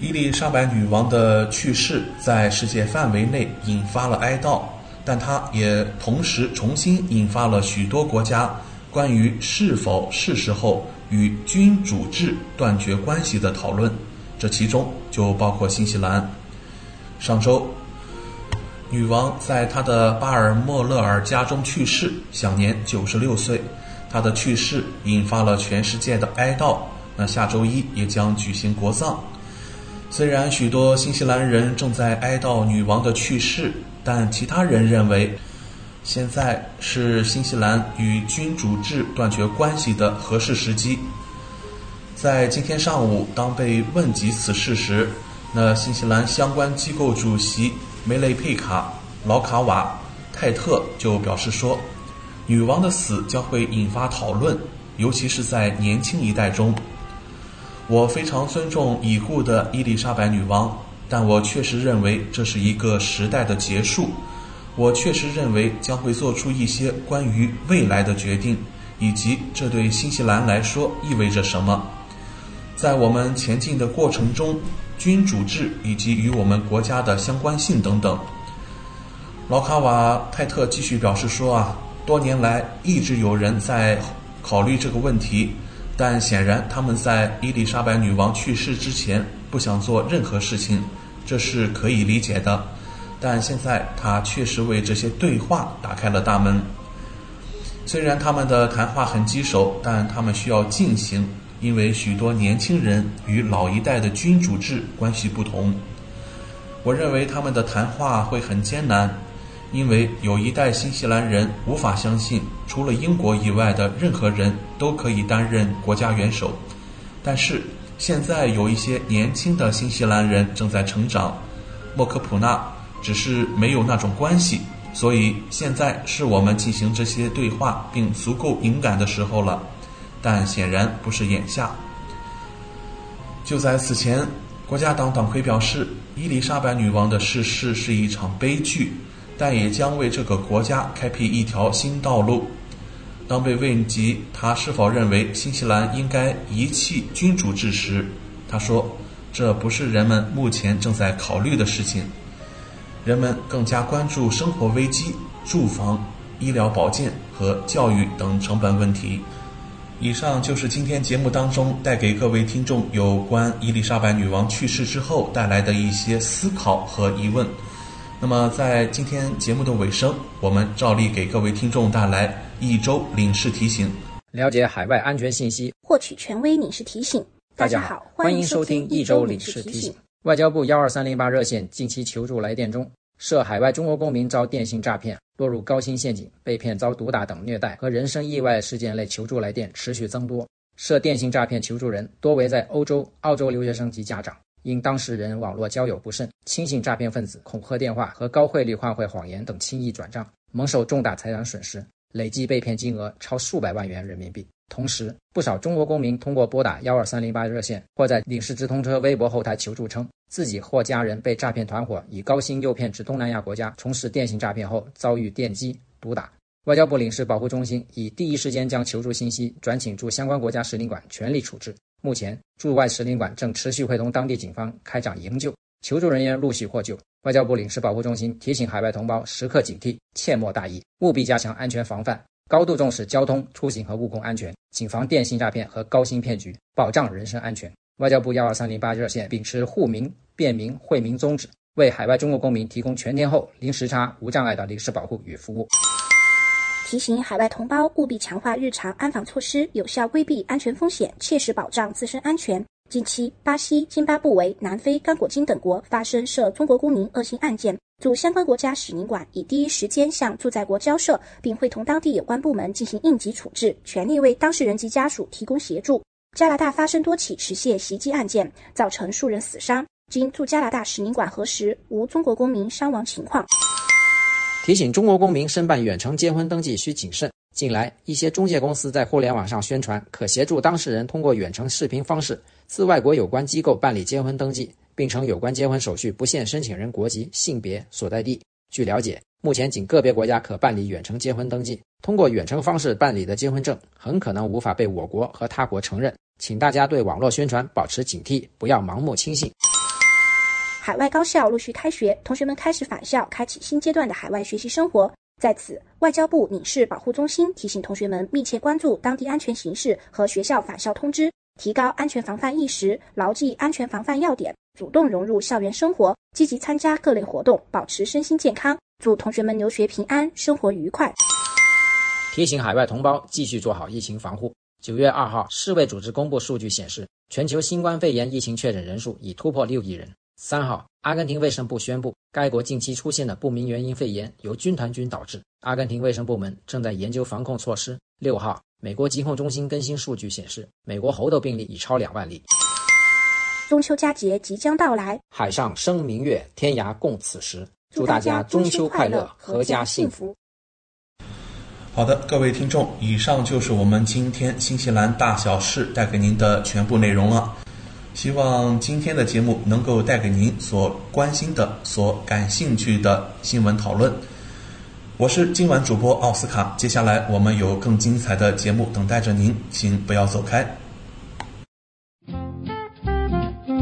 伊丽莎白女王的去世在世界范围内引发了哀悼，但她也同时重新引发了许多国家。关于是否是时候与君主制断绝关系的讨论，这其中就包括新西兰。上周，女王在她的巴尔莫勒尔家中去世，享年九十六岁。她的去世引发了全世界的哀悼。那下周一也将举行国葬。虽然许多新西兰人正在哀悼女王的去世，但其他人认为。现在是新西兰与君主制断绝关系的合适时机。在今天上午，当被问及此事时，那新西兰相关机构主席梅雷佩卡·劳卡瓦泰特就表示说：“女王的死将会引发讨论，尤其是在年轻一代中。我非常尊重已故的伊丽莎白女王，但我确实认为这是一个时代的结束。”我确实认为将会做出一些关于未来的决定，以及这对新西兰来说意味着什么。在我们前进的过程中，君主制以及与我们国家的相关性等等。劳卡瓦泰特继续表示说：“啊，多年来一直有人在考虑这个问题，但显然他们在伊丽莎白女王去世之前不想做任何事情，这是可以理解的。”但现在，他确实为这些对话打开了大门。虽然他们的谈话很棘手，但他们需要进行，因为许多年轻人与老一代的君主制关系不同。我认为他们的谈话会很艰难，因为有一代新西兰人无法相信，除了英国以外的任何人都可以担任国家元首。但是现在有一些年轻的新西兰人正在成长，莫科普纳。只是没有那种关系，所以现在是我们进行这些对话并足够敏感的时候了，但显然不是眼下。就在此前，国家党党魁表示，伊丽莎白女王的逝世是一场悲剧，但也将为这个国家开辟一条新道路。当被问及他是否认为新西兰应该遗弃君主制时，他说：“这不是人们目前正在考虑的事情。”人们更加关注生活危机、住房、医疗保健和教育等成本问题。以上就是今天节目当中带给各位听众有关伊丽莎白女王去世之后带来的一些思考和疑问。那么，在今天节目的尾声，我们照例给各位听众带来一周领事提醒：了解海外安全信息，获取权威领事提醒。大家好，欢迎收听一周领事提醒。外交部幺二三零八热线近期求助来电中，涉海外中国公民遭电信诈骗、落入高薪陷阱、被骗遭毒打等虐待和人身意外事件类求助来电持续增多。涉电信诈骗求助人多为在欧洲、澳洲留学生及家长，因当事人网络交友不慎，轻信诈骗分子恐吓电话和高汇率换汇谎言等轻易转账，蒙受重大财产损失，累计被骗金额超数百万元人民币。同时，不少中国公民通过拨打幺二三零八热线或在领事直通车微博后台求助称，自己或家人被诈骗团伙以高薪诱骗至东南亚国家从事电信诈骗后，遭遇电击、毒打。外交部领事保护中心已第一时间将求助信息转请驻相关国家使领馆全力处置。目前，驻外使领馆正持续会同当地警方开展营救，求助人员陆续获救。外交部领事保护中心提醒海外同胞时刻警惕，切莫大意，务必加强安全防范，高度重视交通出行和务工安全，谨防电信诈骗和高薪骗局，保障人身安全。外交部幺二三零八热线秉持护民、便民、惠民宗旨，为海外中国公民提供全天候、零时差、无障碍的临时保护与服务。提醒海外同胞务必强化日常安防措施，有效规避安全风险，切实保障自身安全。近期，巴西、津巴布韦、南非、刚果金等国发生涉中国公民恶性案件，驻相关国家使领馆已第一时间向驻在国交涉，并会同当地有关部门进行应急处置，全力为当事人及家属提供协助。加拿大发生多起持械袭击案件，造成数人死伤，经驻加拿大使领馆核实，无中国公民伤亡情况。提醒中国公民申办远程结婚登记需谨慎。近来，一些中介公司在互联网上宣传，可协助当事人通过远程视频方式自外国有关机构办理结婚登记，并称有关结婚手续不限申请人国籍、性别、所在地。据了解，目前仅个别国家可办理远程结婚登记，通过远程方式办理的结婚证很可能无法被我国和他国承认。请大家对网络宣传保持警惕，不要盲目轻信。海外高校陆续开学，同学们开始返校，开启新阶段的海外学习生活。在此，外交部领事保护中心提醒同学们密切关注当地安全形势和学校返校通知，提高安全防范意识，牢记安全防范要点，主动融入校园生活，积极参加各类活动，保持身心健康。祝同学们留学平安，生活愉快。提醒海外同胞继续做好疫情防护。九月二号，世卫组织公布数据显示，全球新冠肺炎疫情确诊人数已突破六亿人。三号，阿根廷卫生部宣布，该国近期出现的不明原因肺炎由军团菌导致，阿根廷卫生部门正在研究防控措施。六号，美国疾控中心更新数据显示，美国猴痘病例已超两万例。中秋佳节即将到来，海上生明月，天涯共此时。祝大家中秋快乐，阖家幸福。好的，各位听众，以上就是我们今天新西兰大小事带给您的全部内容了。希望今天的节目能够带给您所关心的、所感兴趣的新闻讨论。我是今晚主播奥斯卡，接下来我们有更精彩的节目等待着您，请不要走开。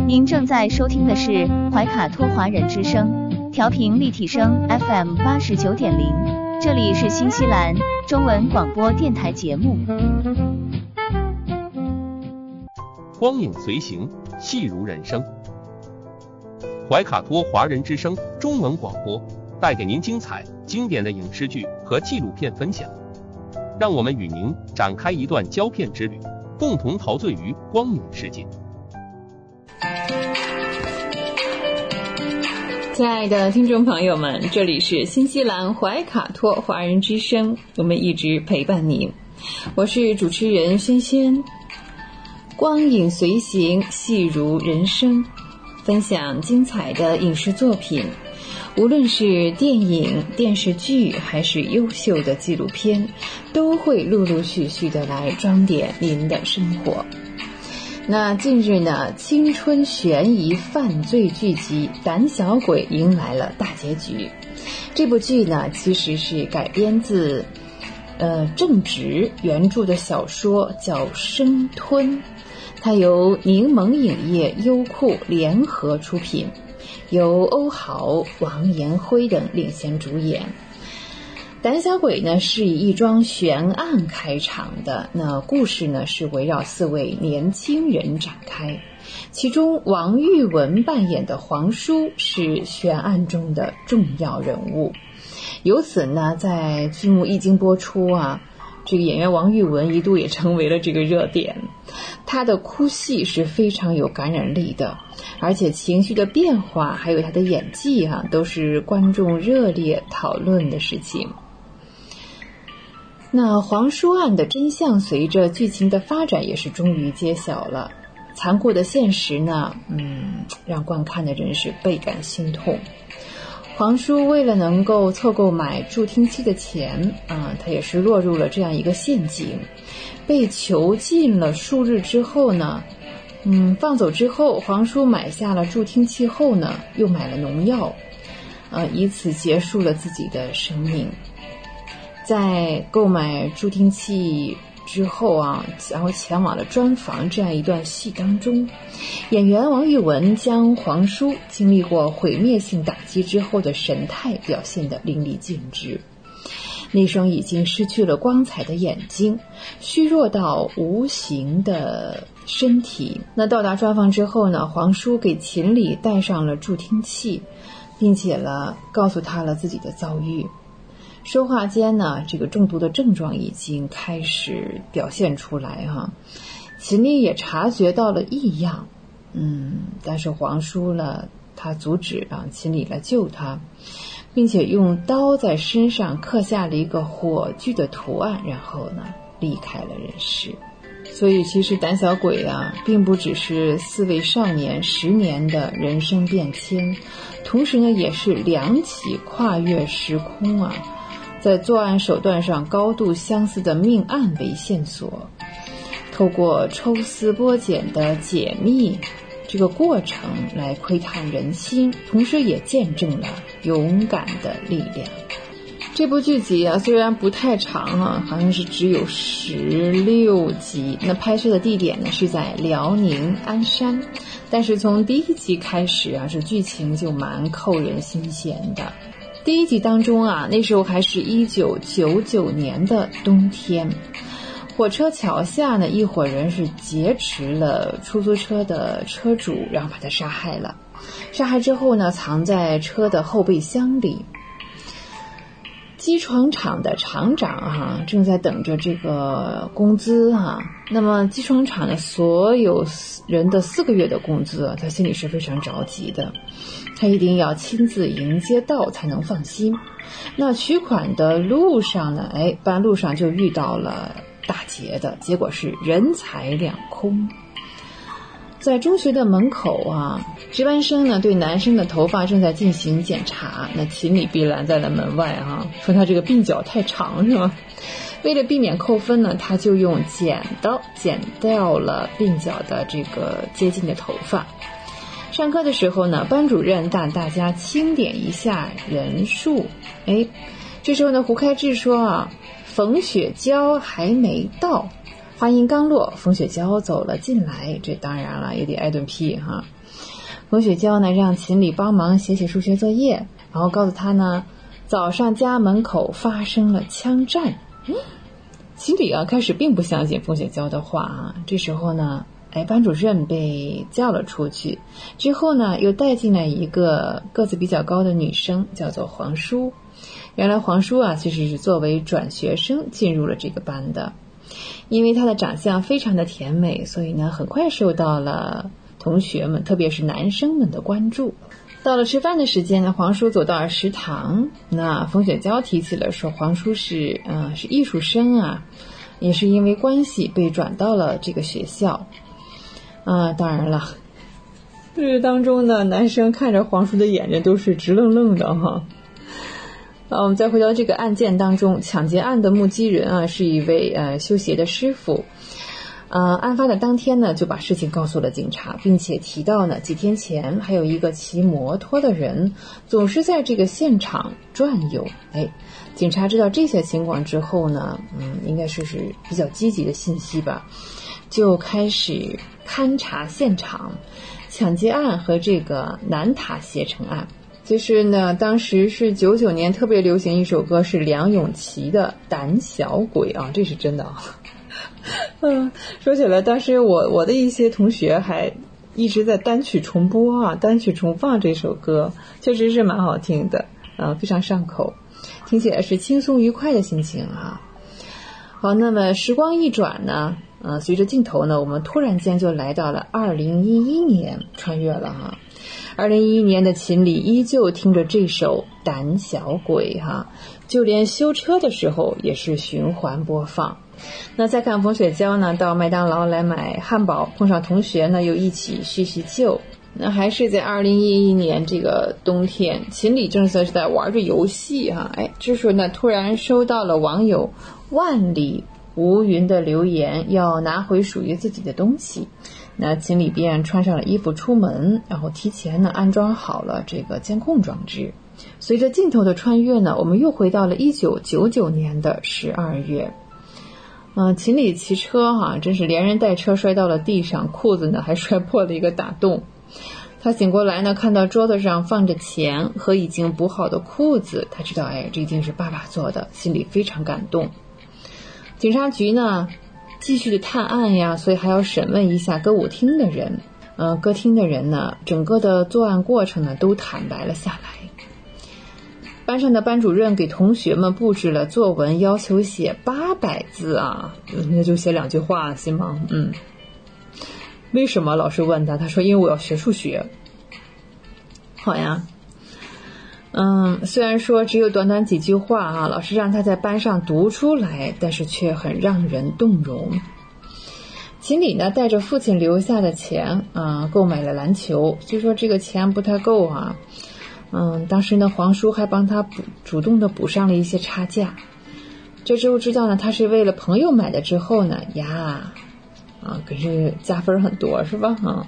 您正在收听的是怀卡托华人之声，调频立体声 FM 八十九点零，这里是新西兰中文广播电台节目。光影随行，戏如人生。怀卡托华人之声中文广播带给您精彩、经典的影视剧和纪录片分享，让我们与您展开一段胶片之旅，共同陶醉于光影世界。亲爱的听众朋友们，这里是新西兰怀卡托华人之声，我们一直陪伴您，我是主持人轩轩。光影随行，戏如人生，分享精彩的影视作品，无论是电影、电视剧，还是优秀的纪录片，都会陆陆续续的来装点您的生活。那近日呢，青春悬疑犯罪剧集《胆小鬼》迎来了大结局。这部剧呢，其实是改编自，呃，正直原著的小说，叫《生吞》。它由柠檬影业、优酷联合出品，由欧豪、王延辉等领衔主演。《胆小鬼》呢是以一桩悬案开场的，那故事呢是围绕四位年轻人展开，其中王玉文扮演的黄叔是悬案中的重要人物。由此呢，在剧目一经播出啊。这个演员王玉文一度也成为了这个热点，他的哭戏是非常有感染力的，而且情绪的变化还有他的演技哈，都是观众热烈讨论的事情。那黄书案的真相随着剧情的发展也是终于揭晓了。残酷的现实呢，嗯，让观看的人是倍感心痛。皇叔为了能够凑够买助听器的钱啊，他也是落入了这样一个陷阱，被囚禁了数日之后呢，嗯，放走之后，皇叔买下了助听器后呢，又买了农药，啊，以此结束了自己的生命。在购买助听器。之后啊，然后前往了专房这样一段戏当中，演员王玉雯将黄叔经历过毁灭性打击之后的神态表现得淋漓尽致。那双已经失去了光彩的眼睛，虚弱到无形的身体。那到达专房之后呢，黄叔给秦理戴上了助听器，并且了告诉他了自己的遭遇。说话间呢，这个中毒的症状已经开始表现出来哈。秦丽也察觉到了异样，嗯，但是皇叔呢，他阻止让秦理来救他，并且用刀在身上刻下了一个火炬的图案，然后呢离开了人世。所以，其实胆小鬼啊，并不只是四位少年十年的人生变迁，同时呢，也是两起跨越时空啊。在作案手段上高度相似的命案为线索，透过抽丝剥茧的解密这个过程来窥探人心，同时也见证了勇敢的力量。这部剧集啊，虽然不太长啊，好像是只有十六集。那拍摄的地点呢是在辽宁鞍山，但是从第一集开始啊，这剧情就蛮扣人心弦的。第一集当中啊，那时候还是一九九九年的冬天，火车桥下呢，一伙人是劫持了出租车的车主，然后把他杀害了。杀害之后呢，藏在车的后备箱里。机床厂的厂长哈正在等着这个工资哈，那么机床厂的所有人的四个月的工资，他心里是非常着急的。他一定要亲自迎接到才能放心。那取款的路上呢？哎，半路上就遇到了打劫的，结果是人财两空。在中学的门口啊，值班生呢对男生的头发正在进行检查。那秦理被拦在了门外啊，说他这个鬓角太长是吧？为了避免扣分呢，他就用剪刀剪掉了鬓角的这个接近的头发。上课的时候呢，班主任让大家清点一下人数。哎，这时候呢，胡开智说啊，冯雪娇还没到。话音刚落，冯雪娇走了进来，这当然了，也得挨顿批哈。冯雪娇呢，让秦理帮忙写写数学作业，然后告诉他呢，早上家门口发生了枪战。嗯，秦理啊，开始并不相信冯雪娇的话啊。这时候呢。哎，班主任被叫了出去，之后呢，又带进来一个个子比较高的女生，叫做黄叔。原来黄叔啊，其实是作为转学生进入了这个班的。因为她的长相非常的甜美，所以呢，很快受到了同学们，特别是男生们的关注。到了吃饭的时间呢，黄叔走到了食堂，那冯雪娇提起了说，黄叔是嗯是艺术生啊，也是因为关系被转到了这个学校。啊，当然了，这当中呢，男生看着黄叔的眼睛都是直愣愣的哈。啊，我们再回到这个案件当中，抢劫案的目击人啊，是一位呃修鞋的师傅。呃，案发的当天呢，就把事情告诉了警察，并且提到呢，几天前还有一个骑摩托的人总是在这个现场转悠。哎，警察知道这些情况之后呢，嗯，应该说是比较积极的信息吧。就开始勘察现场，抢劫案和这个南塔鞋城案。就是呢，当时是九九年特别流行一首歌，是梁咏琪的《胆小鬼》啊，这是真的啊。嗯，说起来，当时我我的一些同学还一直在单曲重播啊，单曲重放这首歌，确实是蛮好听的啊，非常上口，听起来是轻松愉快的心情啊。好，那么时光一转呢？嗯，随着镜头呢，我们突然间就来到了二零一一年，穿越了哈。二零一一年的秦理依旧听着这首《胆小鬼》哈。就连修车的时候也是循环播放。那再看冯雪娇呢，到麦当劳来买汉堡，碰上同学呢，又一起叙叙旧。那还是在二零一一年这个冬天，秦理正在是在玩着游戏哈，哎，这时候呢，突然收到了网友万里无云的留言，要拿回属于自己的东西。那秦理便穿上了衣服出门，然后提前呢安装好了这个监控装置。随着镜头的穿越呢，我们又回到了一九九九年的十二月。嗯，秦理骑车哈，真是连人带车摔到了地上，裤子呢还摔破了一个大洞。他醒过来呢，看到桌子上放着钱和已经补好的裤子，他知道，哎，这一定是爸爸做的，心里非常感动。警察局呢，继续的探案呀，所以还要审问一下歌舞厅的人。嗯，歌厅的人呢，整个的作案过程呢，都坦白了下来。班上的班主任给同学们布置了作文，要求写八百字啊，那就写两句话行吗？嗯。为什么老师问他？他说：“因为我要学数学。”好呀，嗯，虽然说只有短短几句话啊，老师让他在班上读出来，但是却很让人动容。秦理呢，带着父亲留下的钱啊，购买了篮球。虽说这个钱不太够啊，嗯，当时呢，黄叔还帮他补，主动的补上了一些差价。这时候知道呢，他是为了朋友买的之后呢，呀。啊，可是加分很多是吧？哈，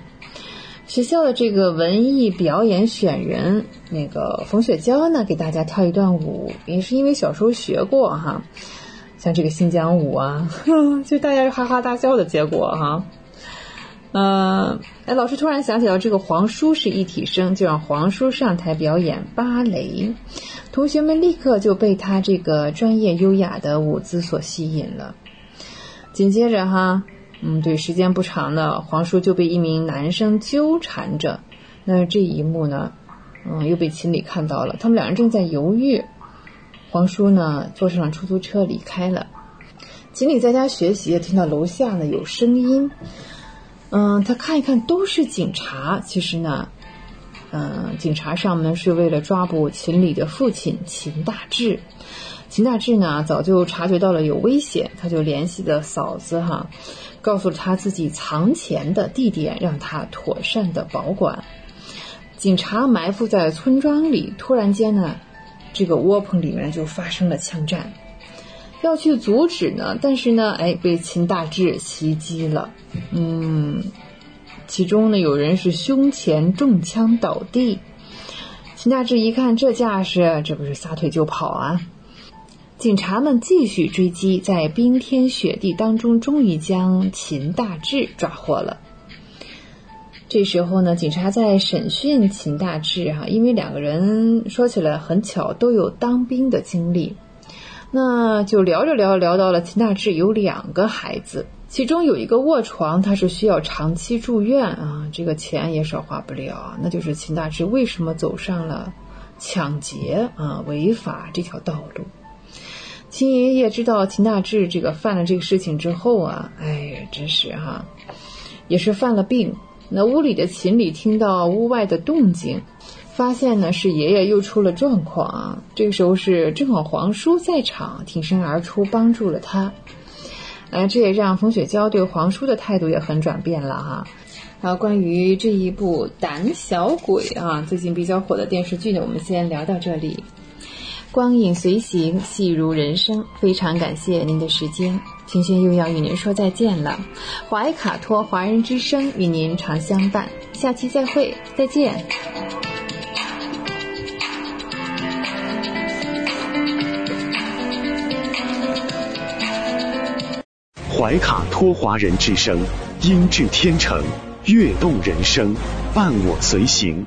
学校的这个文艺表演选人，那个冯雪娇呢，给大家跳一段舞，也是因为小时候学过哈，像这个新疆舞啊，就大家哈哈大笑的结果哈。嗯，哎，老师突然想起到这个黄叔是一体生，就让黄叔上台表演芭蕾，同学们立刻就被他这个专业优雅的舞姿所吸引了。紧接着哈。嗯，对，时间不长呢，黄叔就被一名男生纠缠着。那这一幕呢，嗯，又被秦理看到了。他们两人正在犹豫。黄叔呢，坐上出租车离开了。秦理在家学习，听到楼下呢有声音。嗯，他看一看，都是警察。其实呢，嗯，警察上门是为了抓捕秦理的父亲秦大志。秦大志呢，早就察觉到了有危险，他就联系了嫂子哈。告诉了他自己藏钱的地点，让他妥善的保管。警察埋伏在村庄里，突然间呢，这个窝棚里面就发生了枪战，要去阻止呢，但是呢，哎，被秦大志袭击了。嗯，其中呢，有人是胸前中枪倒地。秦大志一看这架势，这不是撒腿就跑啊！警察们继续追击，在冰天雪地当中，终于将秦大志抓获了。这时候呢，警察在审讯秦大志哈，因为两个人说起来很巧，都有当兵的经历，那就聊着聊着聊到了秦大志有两个孩子，其中有一个卧床，他是需要长期住院啊，这个钱也少花不了，那就是秦大志为什么走上了抢劫啊违法这条道路。秦爷爷知道秦大志这个犯了这个事情之后啊，哎呀，真是哈，也是犯了病。那屋里的秦理听到屋外的动静，发现呢是爷爷又出了状况啊。这个时候是正好黄叔在场，挺身而出帮助了他。哎，这也让冯雪娇对黄叔的态度也很转变了哈。好，关于这一部《胆小鬼》啊，最近比较火的电视剧呢，我们先聊到这里。光影随行，戏如人生。非常感谢您的时间，晴轩又要与您说再见了。怀卡托华人之声与您常相伴，下期再会，再见。怀卡托华人之声，音质天成，悦动人生，伴我随行。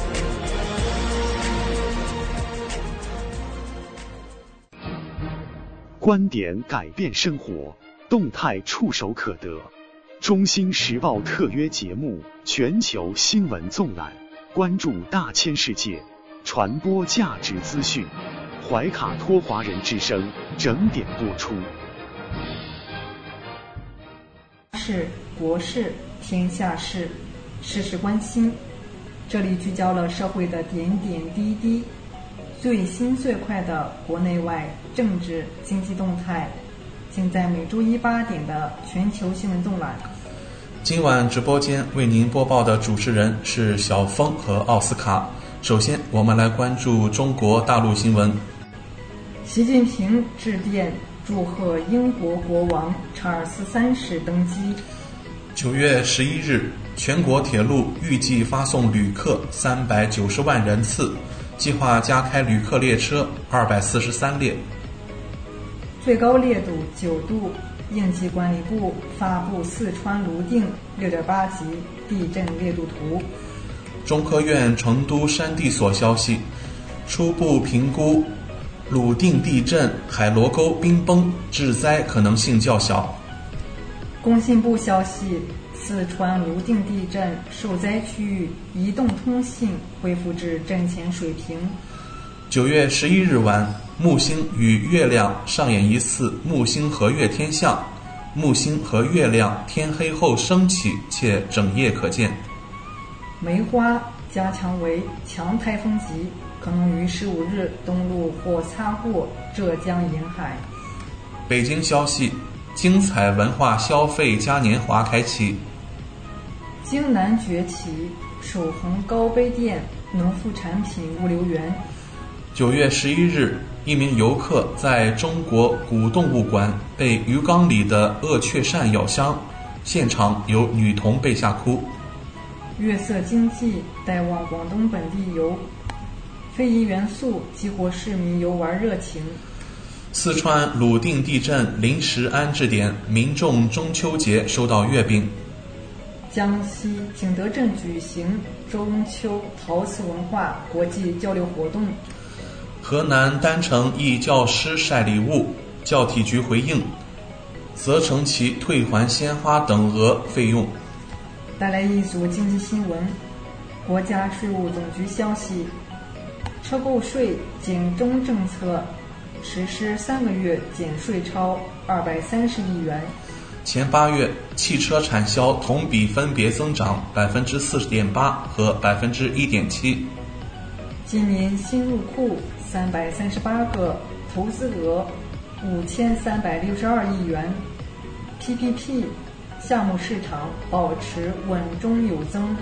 观点改变生活。动态触手可得中新时报特约节目《全球新闻纵览》，关注大千世界，传播价值资讯。怀卡托华人之声整点播出。事、国事、天下事，事事关心。这里聚焦了社会的点点滴滴，最新最快的国内外政治经济动态，尽在每周一八点的全球新闻纵览。今晚直播间为您播报的主持人是小峰和奥斯卡。首先，我们来关注中国大陆新闻。习近平致电祝贺英国国王查尔斯三世登基。九月十一日，全国铁路预计发送旅客三百九十万人次，计划加开旅客列车二百四十三列。最高烈度九度。应急管理部发布四川泸定六点八级地震烈度图。中科院成都山地所消息，初步评估泸定地震海螺沟冰崩致灾可能性较小。工信部消息，四川泸定地震受灾区域移动通信恢复至震前水平。九月十一日晚，木星与月亮上演一次木星合月天象，木星和月亮天黑后升起，且整夜可见。梅花加强为强台风级，可能于十五日登陆或擦过浙江沿海。北京消息，精彩文化消费嘉年华开启。京南崛起，守恒高碑店农副产品物流园。九月十一日，一名游客在中国古动物馆被鱼缸里的鳄雀鳝咬伤，现场有女童被吓哭。月色经济带旺广东本地游，非遗元素激活市民游玩热情。四川泸定地震临时安置点，民众中秋节收到月饼。江西景德镇举行中秋陶瓷文化国际交流活动。河南郸城一教师晒礼物，教体局回应，责成其退还鲜花等额费用。带来一组经济新闻：国家税务总局消息，车购税减征政策实施三个月，减税超二百三十亿元。前八月汽车产销同比分别增长百分之四十点八和百分之一点七。今年新入库。三百三十八个，投资额五千三百六十二亿元，PPP 项目市场保持稳中有增。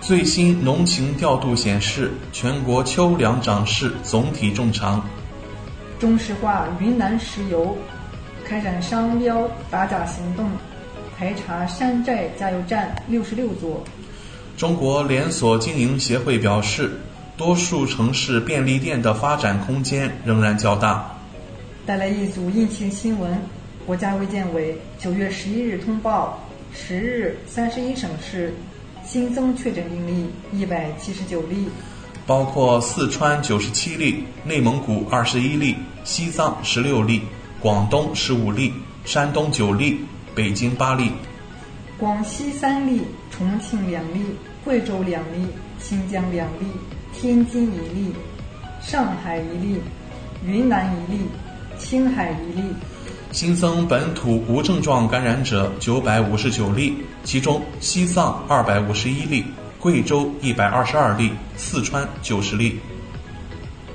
最新农情调度显示，全国秋粮长势总体正常。中石化云南石油开展商标打假行动，排查山寨加油站六十六座。中国连锁经营协会表示。多数城市便利店的发展空间仍然较大。带来一组疫情新闻：国家卫健委九月十一日通报，十日三十一省市新增确诊病例一百七十九例，包括四川九十七例、内蒙古二十一例、西藏十六例、广东十五例、山东九例、北京八例，广西三例、重庆两例、贵州两例、新疆两例。天津一例，上海一例，云南一例，青海一例。新增本土无症状感染者九百五十九例，其中西藏二百五十一例，贵州一百二十二例，四川九十例。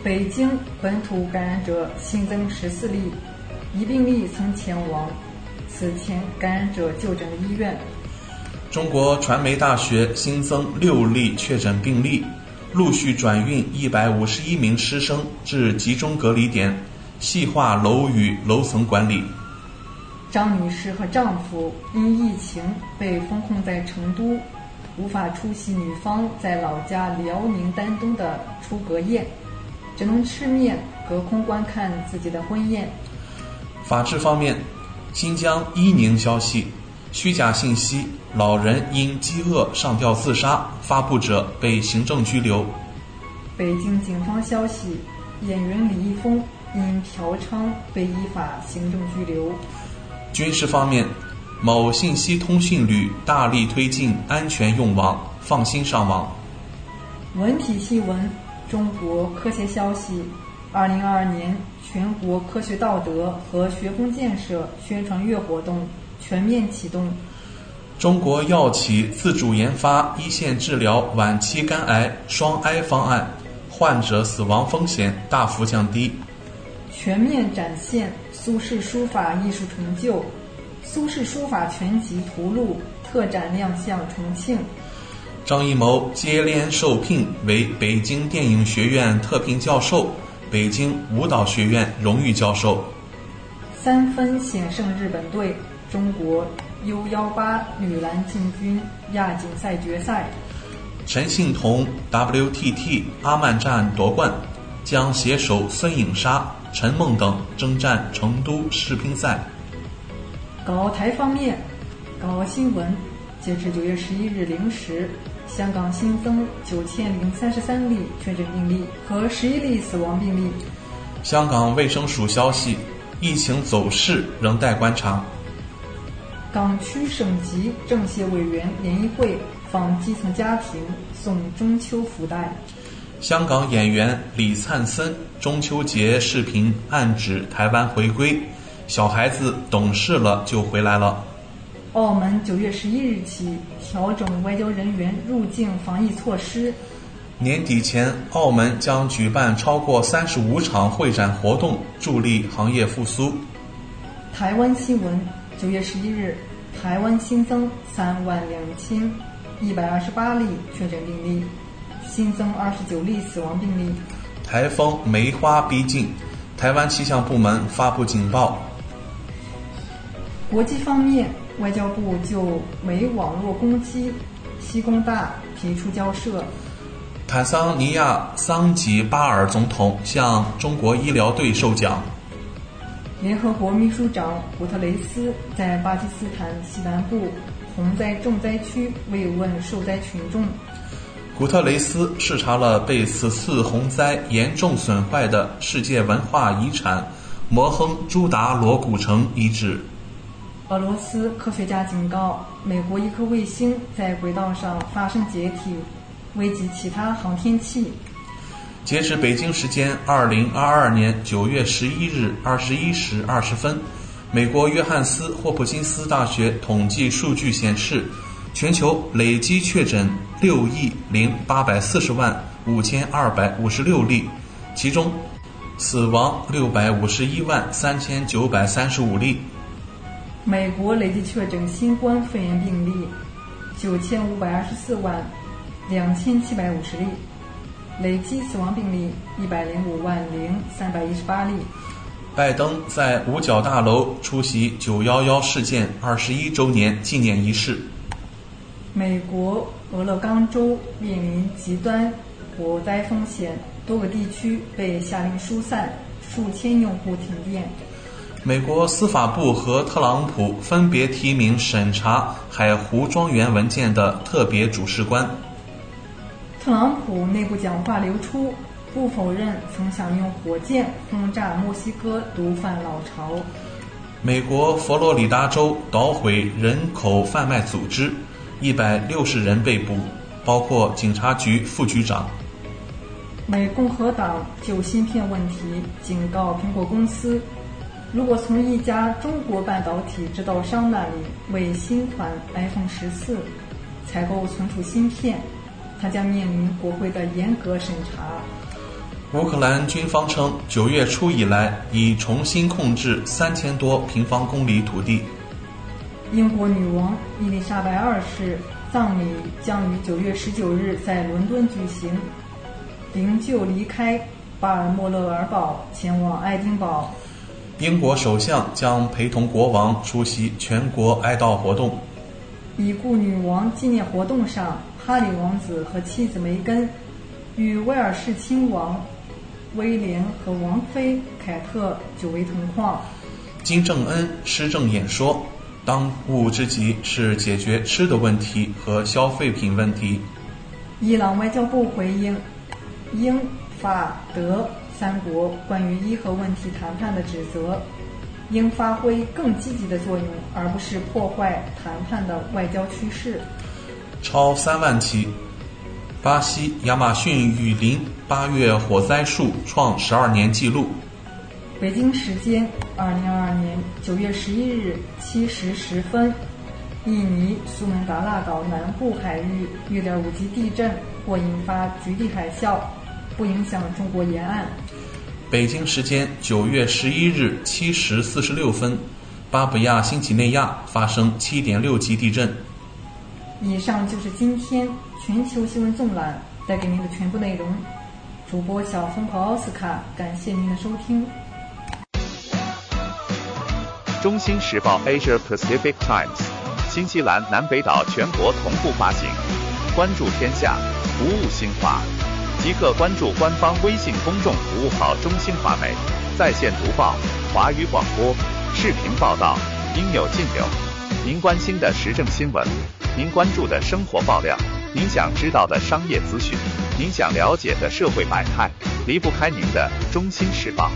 北京本土感染者新增十四例，一病例曾前往此前感染者就诊的医院。中国传媒大学新增六例确诊病例。陆续转运一百五十一名师生至集中隔离点，细化楼宇楼层管理。张女士和丈夫因疫情被封控在成都，无法出席女方在老家辽宁丹东的出阁宴，只能吃面隔空观看自己的婚宴。法治方面，新疆伊宁消息。虚假信息，老人因饥饿上吊自杀，发布者被行政拘留。北京警方消息，演员李易峰因嫖娼被依法行政拘留。军事方面，某信息通讯旅大力推进安全用网，放心上网。文体新闻：中国科协消息，二零二二年全国科学道德和学风建设宣传月活动全面启动。中国药企自主研发一线治疗晚期肝癌双癌方案，患者死亡风险大幅降低。全面展现苏轼书法艺术成就，苏轼书法全集图录特展亮相重庆。张艺谋接连受聘为北京电影学院特聘教授、北京舞蹈学院荣誉教授。三分险胜日本队，中国 U 幺八女篮进军亚锦赛决赛。陈幸同 WTT 阿曼站夺冠，将携手孙颖莎、陈梦等征战成都世乒赛。港澳台方面，港澳新闻，截至九月十一日零时，香港新增九千零三十三例确诊病例和十一例死亡病例。香港卫生署消息，疫情走势仍待观察。港区省级政协委员联谊会访基层家庭送中秋福袋。香港演员李灿森中秋节视频暗指台湾回归，小孩子懂事了就回来了。澳门九月十一日起调整外交人员入境防疫措施。年底前，澳门将举办超过三十五场会展活动，助力行业复苏。台湾新闻，九月十一日，台湾新增三万两千一百二十八例确诊病例，新增二十九例死亡病例。台风梅花逼近，台湾气象部门发布警报。国际方面，外交部就没网络攻击西工大提出交涉。坦桑尼亚桑吉巴尔总统向中国医疗队授奖。联合国秘书长古特雷斯在巴基斯坦西南部洪灾重灾区慰问受灾群众。古特雷斯视察了被此次洪灾严重损坏的世界文化遗产摩亨朱达罗古城遗址。俄罗斯科学家警告，美国一颗卫星在轨道上发生解体，危及其他航天器。截至北京时间二零二二年九月十一日二十一时二十分，美国约翰斯霍普金斯大学统计数据显示，全球累计确诊六亿零八百四十万五千二百五十六例，其中死亡六百五十一万三千九百三十五例。美国累计确诊新冠肺炎病例九千五百二十四万两千七百五十例。累计死亡病例一百零五万零三百一十八例。拜登在五角大楼出席九幺幺事件二十一周年纪念仪式。美国俄勒冈州面临极端火灾风险，多个地区被下令疏散，数千用户停电。美国司法部和特朗普分别提名审查海湖庄园文件的特别主事官。特朗普内部讲话流出，不否认曾想用火箭轰炸墨西哥毒贩老巢。美国佛罗里达州捣毁人口贩卖组织，一百六十人被捕，包括警察局副局长。美共和党就芯片问题警告苹果公司，如果从一家中国半导体制造商那里为新款 iPhone 十四采购存储芯片。它将面临国会的严格审查。乌克兰军方称，九月初以来已重新控制三千多平方公里土地。英国女王伊丽莎白二世葬礼将于九月十九日在伦敦举行，灵柩离开巴尔莫勒尔堡前往爱丁堡。英国首相将陪同国王出席全国哀悼活动。已故女王纪念活动上。哈里王子和妻子梅根与威尔士亲王威廉和王妃凯特久违同框。金正恩施政演说，当务之急是解决吃的问题和消费品问题。伊朗外交部回应英法德三国关于伊核问题谈判的指责。应发挥更积极的作用，而不是破坏谈判的外交趋势。超三万起，巴西亚马逊雨林八月火灾数创十二年纪录。北京时间二零二二年九月十一日七时十分，印尼苏门答腊岛南部海域六点五级地震或引发局地海啸，不影响中国沿岸。北京时间九月十一日七时四十六分，巴布亚新几内亚发生七点六级地震。以上就是今天全球新闻纵览带给您的全部内容。主播小峰和奥斯卡，感谢您的收听。中新时报 Asia Pacific Times，新西兰南北岛全国同步发行。关注天下，服务新华，即刻关注官方微信公众服务号“中新华媒”，在线读报、华语广播、视频报道，应有尽有。您关心的时政新闻，您关注的生活爆料，您想知道的商业资讯，您想了解的社会百态，离不开您的《中新时报》。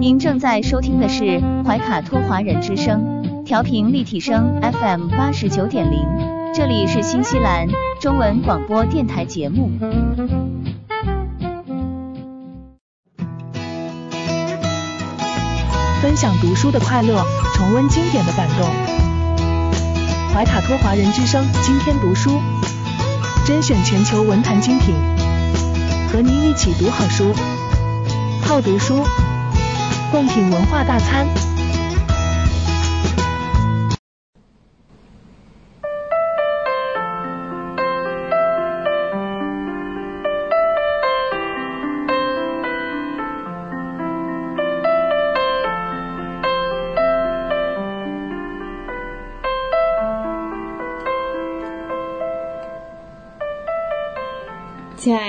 您正在收听的是怀卡托华人之声，调频立体声 FM 八十九点零，这里是新西兰中文广播电台节目。分享读书的快乐，重温经典的感动。怀卡托华人之声今天读书，甄选全球文坛精品，和您一起读好书，好读书。共品文化大餐。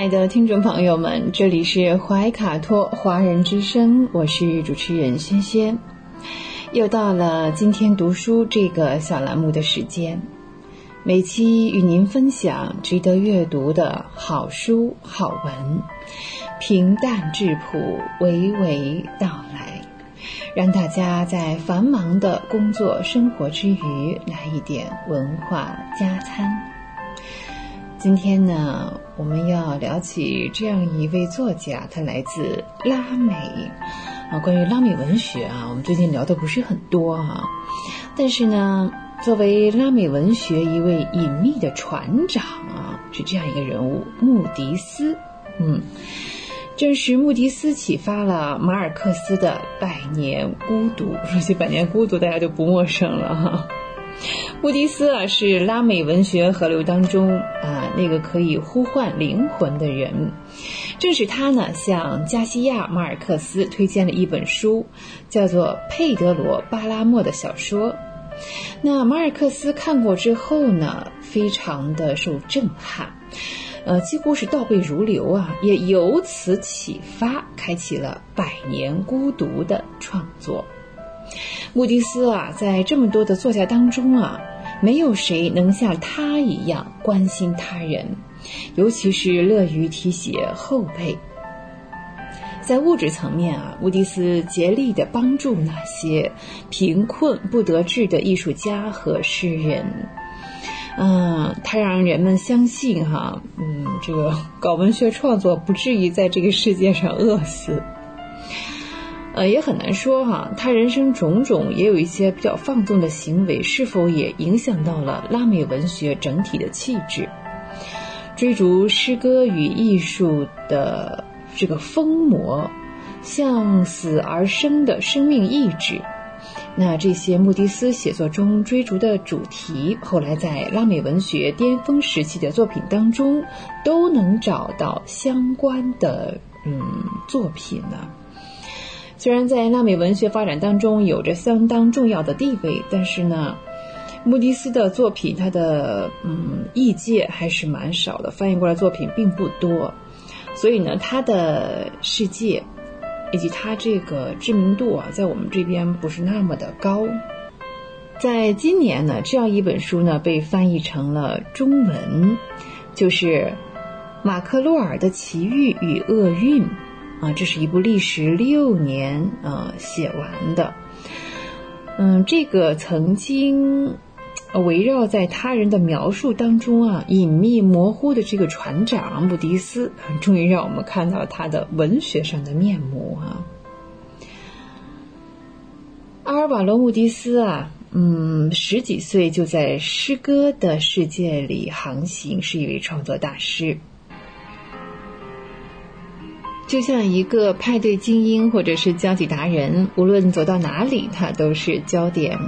亲爱的听众朋友们，这里是怀卡托华人之声，我是主持人轩轩。又到了今天读书这个小栏目的时间，每期与您分享值得阅读的好书好文，平淡质朴，娓娓道来，让大家在繁忙的工作生活之余来一点文化加餐。今天呢，我们要聊起这样一位作家，他来自拉美啊。关于拉美文学啊，我们最近聊的不是很多啊。但是呢，作为拉美文学一位隐秘的船长啊，是这样一个人物——穆迪斯。嗯，正是穆迪斯启发了马尔克斯的《百年孤独》。说起《百年孤独》，大家就不陌生了哈。穆迪斯啊，是拉美文学河流当中啊那个可以呼唤灵魂的人。正是他呢，向加西亚·马尔克斯推荐了一本书，叫做《佩德罗·巴拉莫的小说》。那马尔克斯看过之后呢，非常的受震撼，呃，几乎是倒背如流啊，也由此启发，开启了《百年孤独》的创作。穆迪斯啊，在这么多的作家当中啊，没有谁能像他一样关心他人，尤其是乐于提携后辈。在物质层面啊，穆迪斯竭力的帮助那些贫困不得志的艺术家和诗人。嗯，他让人们相信哈，嗯，这个搞文学创作不至于在这个世界上饿死。呃，也很难说哈，他人生种种也有一些比较放纵的行为，是否也影响到了拉美文学整体的气质？追逐诗歌与艺术的这个疯魔，向死而生的生命意志，那这些穆迪斯写作中追逐的主题，后来在拉美文学巅峰时期的作品当中，都能找到相关的嗯作品呢。虽然在拉美文学发展当中有着相当重要的地位，但是呢，穆迪斯的作品，他的嗯译介还是蛮少的，翻译过来作品并不多，所以呢，他的世界以及他这个知名度啊，在我们这边不是那么的高。在今年呢，这样一本书呢被翻译成了中文，就是马克洛尔的《奇遇与厄运》。啊，这是一部历时六年啊写完的。嗯，这个曾经围绕在他人的描述当中啊，隐秘模糊的这个船长穆迪斯，终于让我们看到他的文学上的面目啊。阿尔瓦罗·穆迪斯啊，嗯，十几岁就在诗歌的世界里航行，是一位创作大师。就像一个派对精英或者是交际达人，无论走到哪里，他都是焦点。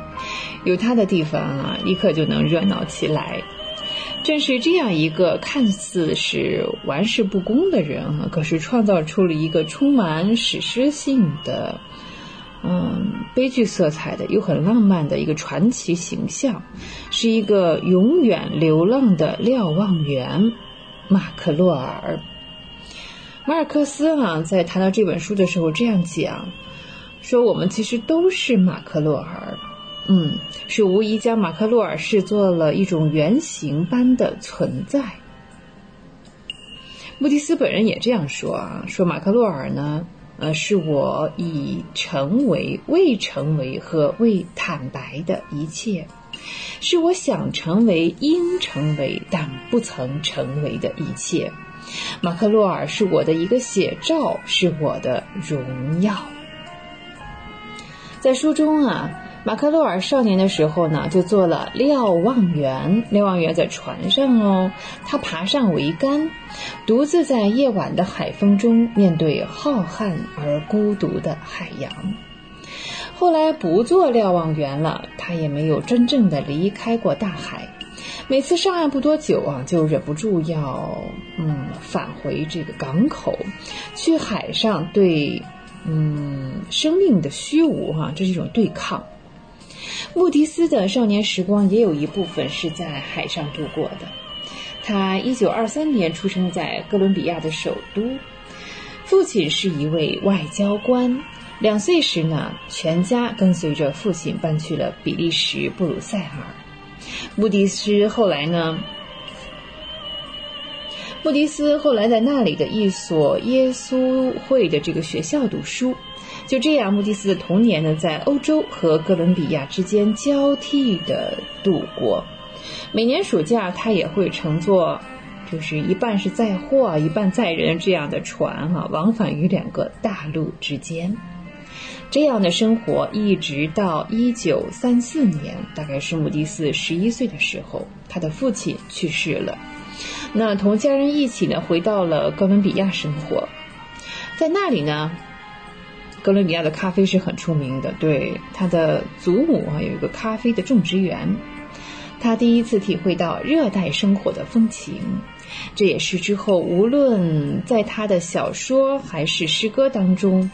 有他的地方啊，立刻就能热闹起来。正是这样一个看似是玩世不恭的人啊，可是创造出了一个充满史诗性的、嗯，悲剧色彩的又很浪漫的一个传奇形象，是一个永远流浪的瞭望员——马克洛尔。马尔克斯啊，在谈到这本书的时候这样讲，说我们其实都是马克洛尔，嗯，是无疑将马克洛尔视作了一种原型般的存在。穆迪斯本人也这样说啊，说马克洛尔呢，呃，是我已成为、未成为和未坦白的一切，是我想成为、应成为但不曾成为的一切。马克洛尔是我的一个写照，是我的荣耀。在书中啊，马克洛尔少年的时候呢，就做了瞭望员。瞭望员在船上哦，他爬上桅杆，独自在夜晚的海风中面对浩瀚而孤独的海洋。后来不做瞭望员了，他也没有真正的离开过大海。每次上岸不多久啊，就忍不住要嗯返回这个港口，去海上对嗯生命的虚无哈，这是一种对抗。穆迪斯的少年时光也有一部分是在海上度过的。他一九二三年出生在哥伦比亚的首都，父亲是一位外交官。两岁时呢，全家跟随着父亲搬去了比利时布鲁塞尔。穆迪斯后来呢？穆迪斯后来在那里的一所耶稣会的这个学校读书。就这样，穆迪斯的童年呢，在欧洲和哥伦比亚之间交替的度过。每年暑假，他也会乘坐，就是一半是载货、一半载人这样的船，哈，往返于两个大陆之间。这样的生活一直到一九三四年，大概是穆迪斯十一岁的时候，他的父亲去世了。那同家人一起呢，回到了哥伦比亚生活。在那里呢，哥伦比亚的咖啡是很出名的。对他的祖母啊，有一个咖啡的种植园。他第一次体会到热带生活的风情，这也是之后无论在他的小说还是诗歌当中。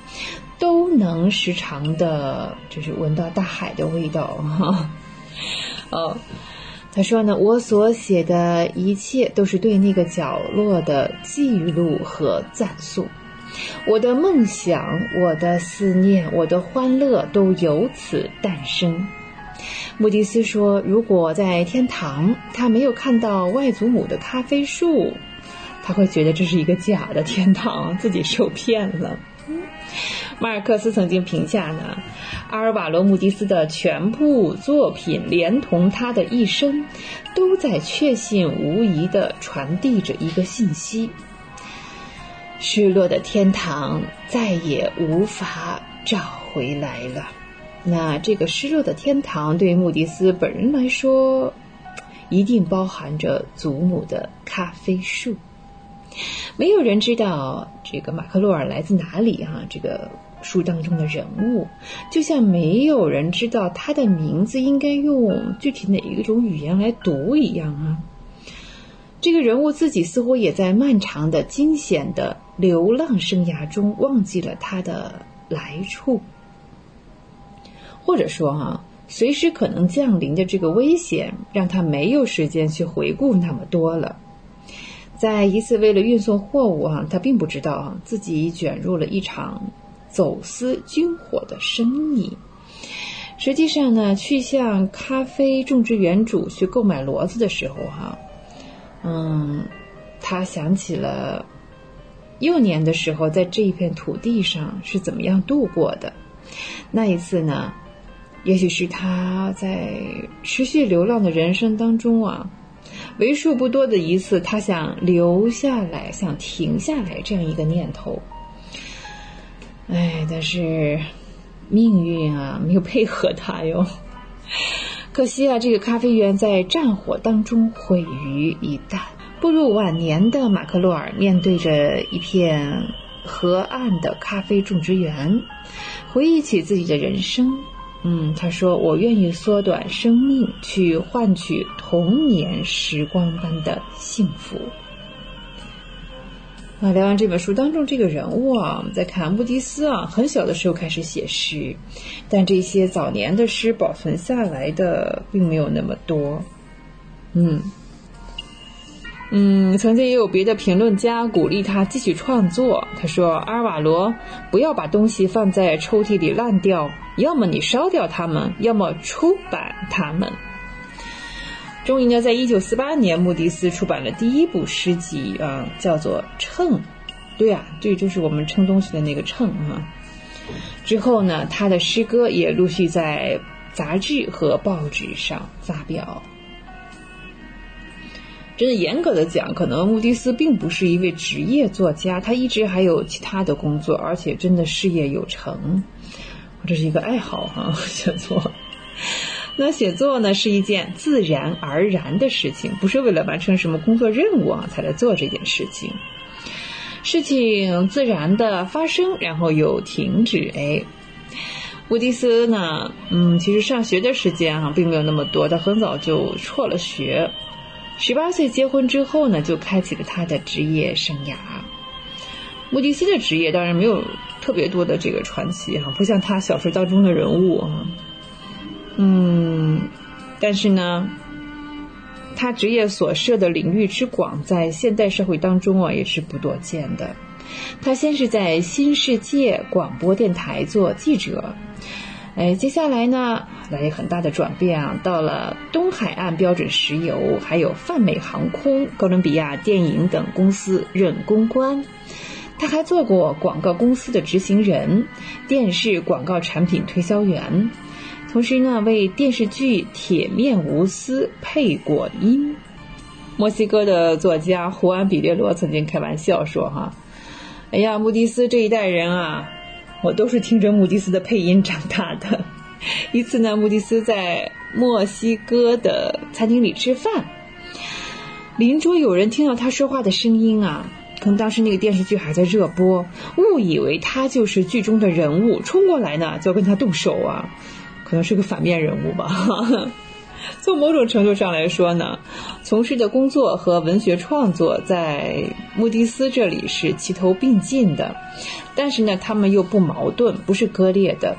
都能时常的，就是闻到大海的味道哈。哦，他说呢，我所写的一切都是对那个角落的记录和赞颂。我的梦想、我的思念、我的欢乐都由此诞生。穆迪斯说，如果在天堂他没有看到外祖母的咖啡树，他会觉得这是一个假的天堂，自己受骗了。马尔克斯曾经评价呢，阿尔瓦罗·穆迪斯的全部作品，连同他的一生，都在确信无疑地传递着一个信息：失落的天堂再也无法找回来了。那这个失落的天堂，对于穆迪斯本人来说，一定包含着祖母的咖啡树。没有人知道这个马克洛尔来自哪里哈，这个书当中的人物，就像没有人知道他的名字应该用具体哪一种语言来读一样啊。这个人物自己似乎也在漫长的惊险的流浪生涯中忘记了他的来处，或者说哈，随时可能降临的这个危险，让他没有时间去回顾那么多了。在一次为了运送货物啊，他并不知道啊自己卷入了一场走私军火的生意。实际上呢，去向咖啡种植园主去购买骡子的时候哈，嗯，他想起了幼年的时候在这一片土地上是怎么样度过的。那一次呢，也许是他在持续流浪的人生当中啊，为数不多的一次，他想留下来、想停下来这样一个念头。哎，但是命运啊，没有配合他哟。可惜啊，这个咖啡园在战火当中毁于一旦。步入晚年的马克洛尔面对着一片河岸的咖啡种植园，回忆起自己的人生。嗯，他说：“我愿意缩短生命，去换取童年时光般的幸福。”啊，聊完这本书当中这个人物啊，我们再看穆迪斯啊，很小的时候开始写诗，但这些早年的诗保存下来的并没有那么多。嗯嗯，曾经也有别的评论家鼓励他继续创作。他说：“阿尔瓦罗，不要把东西放在抽屉里烂掉，要么你烧掉它们，要么出版它们。”终于呢，在一九四八年，穆迪斯出版了第一部诗集啊，叫做《秤》。对啊，这就是我们称东西的那个秤啊。之后呢，他的诗歌也陆续在杂志和报纸上发表。真的严格的讲，可能穆迪斯并不是一位职业作家，他一直还有其他的工作，而且真的事业有成。这是一个爱好哈，写作。那写作呢是一件自然而然的事情，不是为了完成什么工作任务啊才来做这件事情。事情自然的发生，然后又停止。哎，乌迪斯呢，嗯，其实上学的时间啊并没有那么多，他很早就辍了学。十八岁结婚之后呢，就开启了他的职业生涯。穆迪斯的职业当然没有特别多的这个传奇哈，不像他小说当中的人物啊。嗯，但是呢，他职业所涉的领域之广，在现代社会当中啊，也是不多见的。他先是在新世界广播电台做记者，哎，接下来呢，来很大的转变啊，到了东海岸标准石油，还有泛美航空、哥伦比亚电影等公司任公关。他还做过广告公司的执行人、电视广告产品推销员。同时呢，为电视剧《铁面无私》配过音。墨西哥的作家胡安·比列罗曾经开玩笑说：“哈，哎呀，穆迪斯这一代人啊，我都是听着穆迪斯的配音长大的。”一次呢，穆迪斯在墨西哥的餐厅里吃饭，邻桌有人听到他说话的声音啊，可能当时那个电视剧还在热播，误以为他就是剧中的人物，冲过来呢就要跟他动手啊。可能是个反面人物吧。从某种程度上来说呢，从事的工作和文学创作在穆迪斯这里是齐头并进的，但是呢，他们又不矛盾，不是割裂的。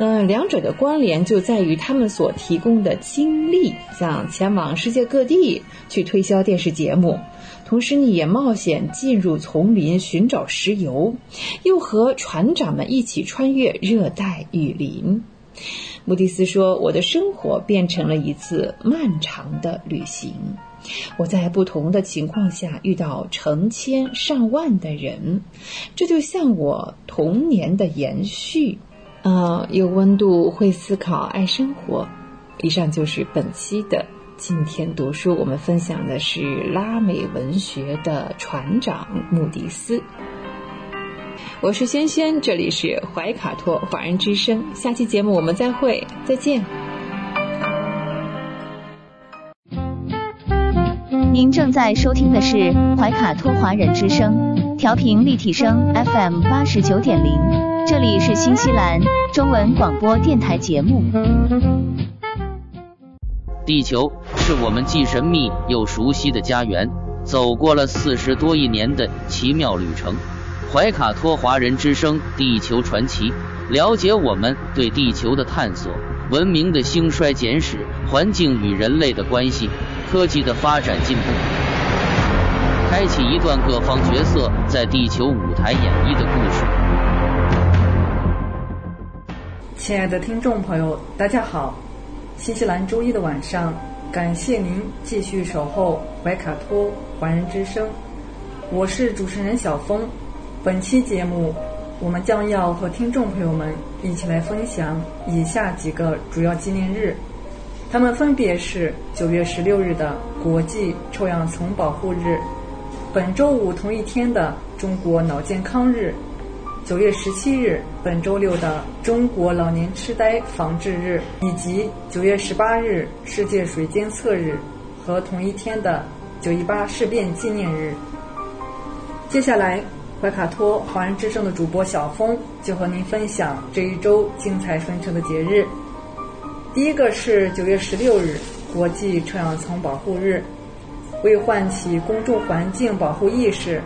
嗯，两者的关联就在于他们所提供的经历，像前往世界各地去推销电视节目，同时呢也冒险进入丛林寻找石油，又和船长们一起穿越热带雨林。穆迪斯说：“我的生活变成了一次漫长的旅行，我在不同的情况下遇到成千上万的人，这就像我童年的延续。啊，有温度，会思考，爱生活。以上就是本期的今天读书，我们分享的是拉美文学的船长穆迪斯。”我是轩轩，这里是怀卡托华人之声。下期节目我们再会，再见。您正在收听的是怀卡托华人之声，调频立体声 FM 八十九点零，这里是新西兰中文广播电台节目。地球是我们既神秘又熟悉的家园，走过了四十多亿年的奇妙旅程。怀卡托华人之声《地球传奇》，了解我们对地球的探索、文明的兴衰简史、环境与人类的关系、科技的发展进步，开启一段各方角色在地球舞台演绎的故事。亲爱的听众朋友，大家好！新西兰周一的晚上，感谢您继续守候怀卡托华人之声。我是主持人小峰。本期节目，我们将要和听众朋友们一起来分享以下几个主要纪念日，他们分别是九月十六日的国际臭氧层保护日，本周五同一天的中国脑健康日，九月十七日本周六的中国老年痴呆防治日，以及九月十八日世界水监测日和同一天的九一八事变纪念日。接下来，怀卡托华人之声的主播小峰就和您分享这一周精彩纷呈的节日。第一个是九月十六日，国际臭氧层保护日。为唤起公众环境保护意识，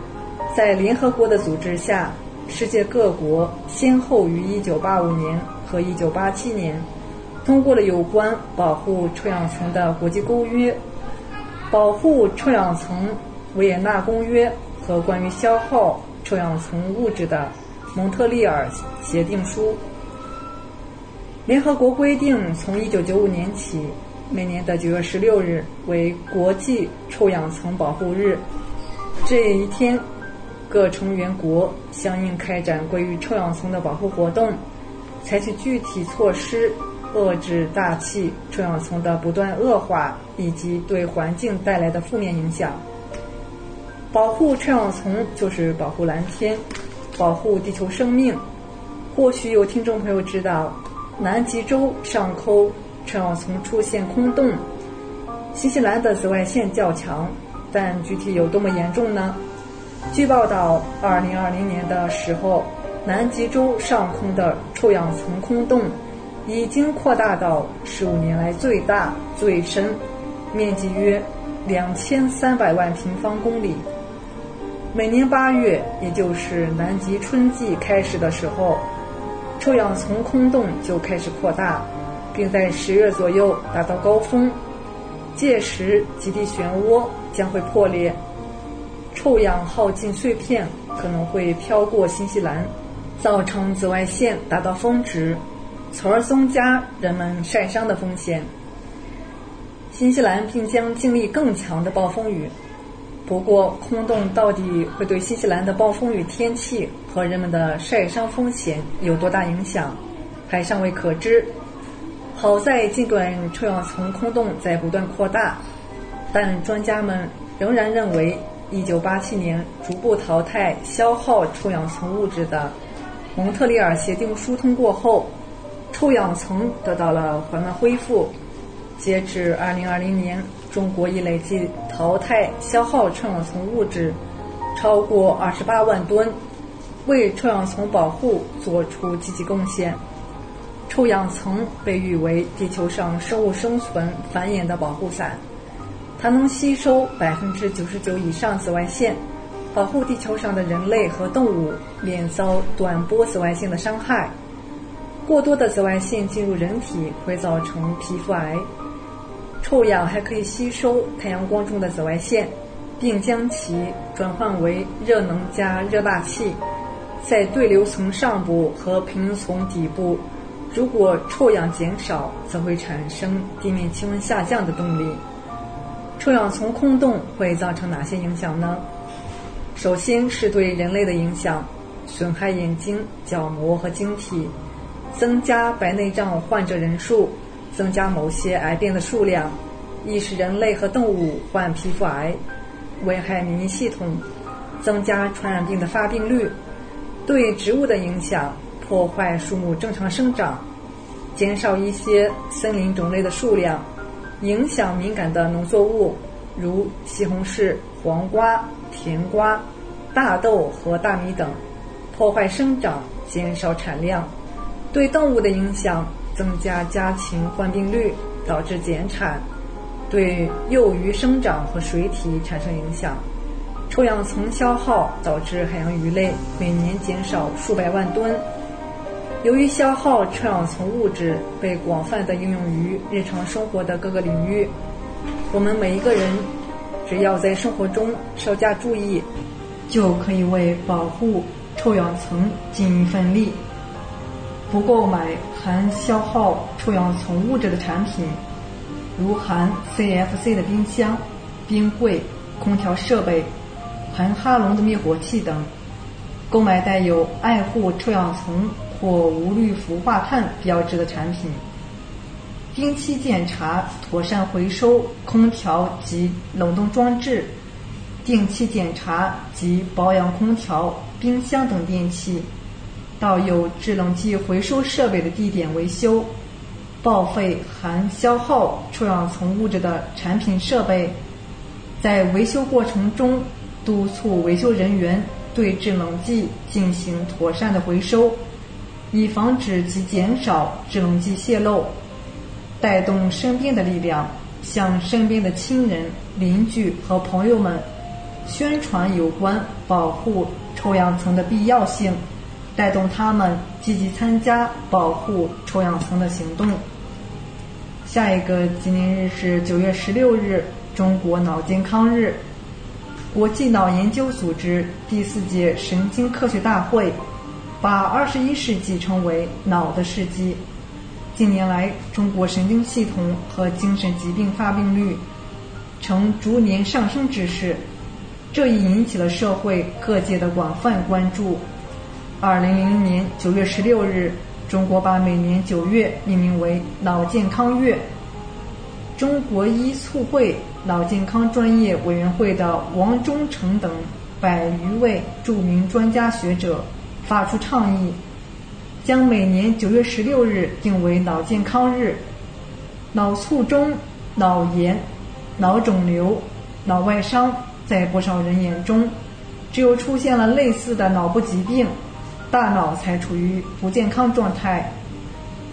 在联合国的组织下，世界各国先后于1985年和1987年通过了有关保护臭氧层的国际公约，保护臭氧层维也纳公约。和关于消耗臭氧层物质的蒙特利尔协定书。联合国规定，从1995年起，每年的9月16日为国际臭氧层保护日。这一天，各成员国相应开展关于臭氧层的保护活动，采取具体措施遏制大气臭氧层的不断恶化以及对环境带来的负面影响。保护臭氧层就是保护蓝天，保护地球生命。或许有听众朋友知道，南极洲上空臭氧层出现空洞。新西兰的紫外线较强，但具体有多么严重呢？据报道，2020年的时候，南极洲上空的臭氧层空洞已经扩大到15年来最大最深，面积约2300万平方公里。每年八月，也就是南极春季开始的时候，臭氧层空洞就开始扩大，并在十月左右达到高峰。届时，极地漩涡将会破裂，臭氧耗尽碎片可能会飘过新西兰，造成紫外线达到峰值，从而增加人们晒伤的风险。新西兰并将经历更强的暴风雨。不过，空洞到底会对新西兰的暴风雨天气和人们的晒伤风险有多大影响，还尚未可知。好在，尽管臭氧层空洞在不断扩大，但专家们仍然认为，1987年逐步淘汰消耗臭氧层物质的蒙特利尔协定书通过后，臭氧层得到了缓慢恢复。截至2020年。中国已累计淘汰消耗臭氧层物质超过二十八万吨，为臭氧层保护做出积极贡献。臭氧层被誉为地球上生物生存繁衍的保护伞，它能吸收百分之九十九以上紫外线，保护地球上的人类和动物免遭短波紫外线的伤害。过多的紫外线进入人体会造成皮肤癌。臭氧还可以吸收太阳光中的紫外线，并将其转换为热能加热大气。在对流层上部和平流层底部，如果臭氧减少，则会产生地面气温下降的动力。臭氧层空洞会造成哪些影响呢？首先是对人类的影响，损害眼睛、角膜和晶体，增加白内障患者人数。增加某些癌变的数量，易使人类和动物患皮肤癌，危害免疫系统，增加传染病的发病率，对植物的影响，破坏树木正常生长，减少一些森林种类的数量，影响敏感的农作物，如西红柿、黄瓜、甜瓜、大豆和大米等，破坏生长，减少产量，对动物的影响。增加家禽患病率，导致减产，对幼鱼生长和水体产生影响。臭氧层消耗导致海洋鱼类每年减少数百万吨。由于消耗臭氧层物质被广泛的应用于日常生活的各个领域，我们每一个人只要在生活中稍加注意，就可以为保护臭氧层尽一份力。不购买含消耗臭氧层物质的产品，如含 CFC 的冰箱、冰柜、空调设备、含哈龙的灭火器等。购买带有“爱护臭氧层”或无氯氟化碳标志的产品。定期检查、妥善回收空调及冷冻装置。定期检查及保养空调、冰箱等电器。到有制冷剂回收设备的地点维修。报废含消耗臭氧层物质的产品设备，在维修过程中督促维修人员对制冷剂进行妥善的回收，以防止及减少制冷剂泄漏。带动身边的力量，向身边的亲人、邻居和朋友们宣传有关保护臭氧层的必要性，带动他们积极参加保护臭氧层的行动。下一个纪念日是九月十六日，中国脑健康日。国际脑研究组织第四届神经科学大会把二十一世纪称为“脑的世纪”。近年来，中国神经系统和精神疾病发病率呈逐年上升之势，这已引起了社会各界的广泛关注。二零零零年九月十六日。中国把每年九月命名为脑健康月。中国医促会脑健康专业委员会的王忠诚等百余位著名专家学者发出倡议，将每年九月十六日定为脑健康日。脑卒中、脑炎、脑肿瘤、脑外伤，在不少人眼中，只有出现了类似的脑部疾病。大脑才处于不健康状态，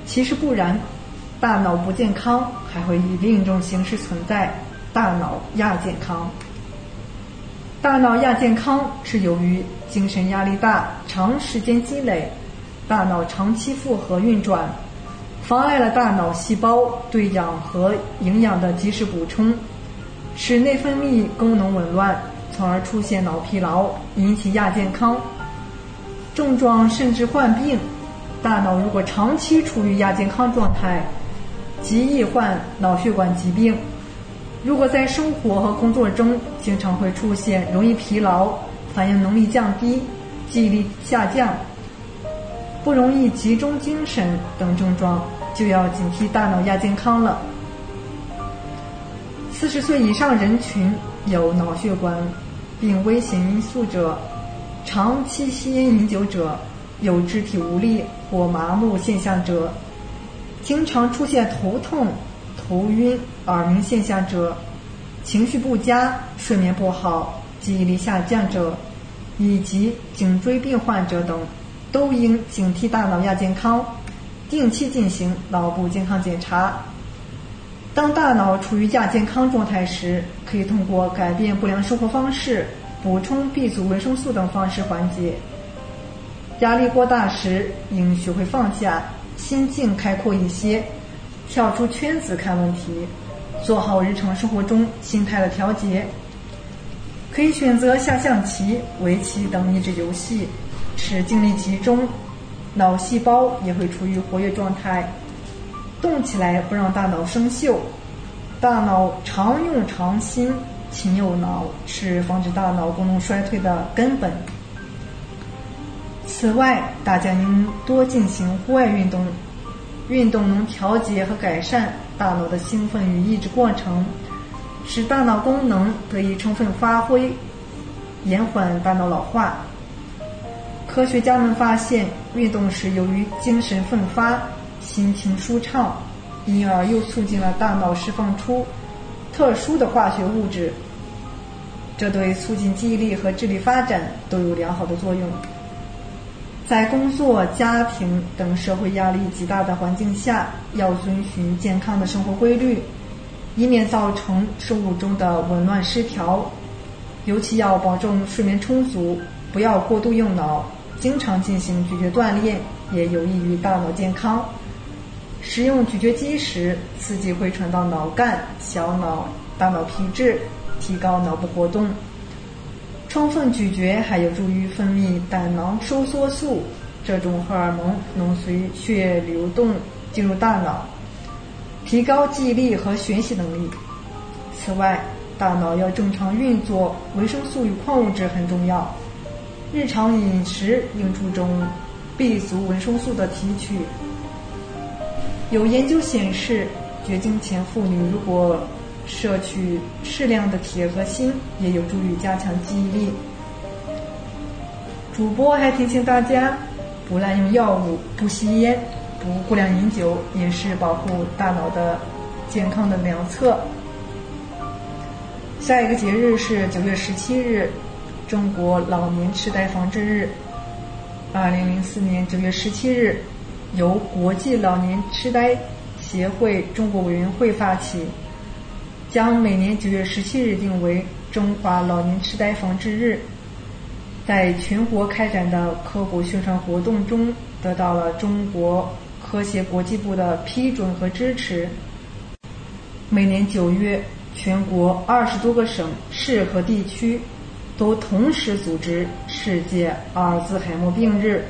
其实不然，大脑不健康还会以另一种形式存在——大脑亚健康。大脑亚健康是由于精神压力大、长时间积累，大脑长期负荷运转，妨碍了大脑细胞对氧和营养的及时补充，使内分泌功能紊乱，从而出现脑疲劳，引起亚健康。症状甚至患病，大脑如果长期处于亚健康状态，极易患脑血管疾病。如果在生活和工作中经常会出现容易疲劳、反应能力降低、记忆力下降、不容易集中精神等症状，就要警惕大脑亚健康了。四十岁以上人群有脑血管病危险因素者。长期吸烟饮酒者，有肢体无力或麻木现象者，经常出现头痛、头晕、耳鸣现象者，情绪不佳、睡眠不好、记忆力下降者，以及颈椎病患者等，都应警惕大脑亚健康，定期进行脑部健康检查。当大脑处于亚健康状态时，可以通过改变不良生活方式。补充 B 族维生素等方式缓解。压力过大时，应学会放下，心境开阔一些，跳出圈子看问题，做好日常生活中心态的调节。可以选择下象棋、围棋等益智游戏，使精力集中，脑细胞也会处于活跃状态。动起来不让大脑生锈，大脑常用常新。勤用脑是防止大脑功能衰退的根本。此外，大家应多进行户外运动，运动能调节和改善大脑的兴奋与抑制过程，使大脑功能得以充分发挥，延缓大脑老化。科学家们发现，运动时由于精神奋发、心情舒畅，因而又促进了大脑释放出。特殊的化学物质，这对促进记忆力和智力发展都有良好的作用。在工作、家庭等社会压力极大的环境下，要遵循健康的生活规律，以免造成生物钟的紊乱失调。尤其要保证睡眠充足，不要过度用脑，经常进行咀嚼锻炼，也有益于大脑健康。使用咀嚼肌时，刺激会传到脑干、小脑、大脑皮质，提高脑部活动。充分咀嚼还有助于分泌胆囊收缩素，这种荷尔蒙能随血液流动进入大脑，提高记忆力和学习能力。此外，大脑要正常运作，维生素与矿物质很重要。日常饮食应注重 B 族维生素的提取。有研究显示，绝经前妇女如果摄取适量的铁和锌，也有助于加强记忆力。主播还提醒大家，不滥用药物，不吸烟，不过量饮酒，也是保护大脑的健康的良策。下一个节日是九月十七日，中国老年痴呆防治日。二零零四年九月十七日。由国际老年痴呆协会中国委员会发起，将每年九月十七日定为中华老年痴呆防治日。在全国开展的科普宣传活动中，得到了中国科协国际部的批准和支持。每年九月，全国二十多个省市和地区都同时组织世界阿尔兹海默病日。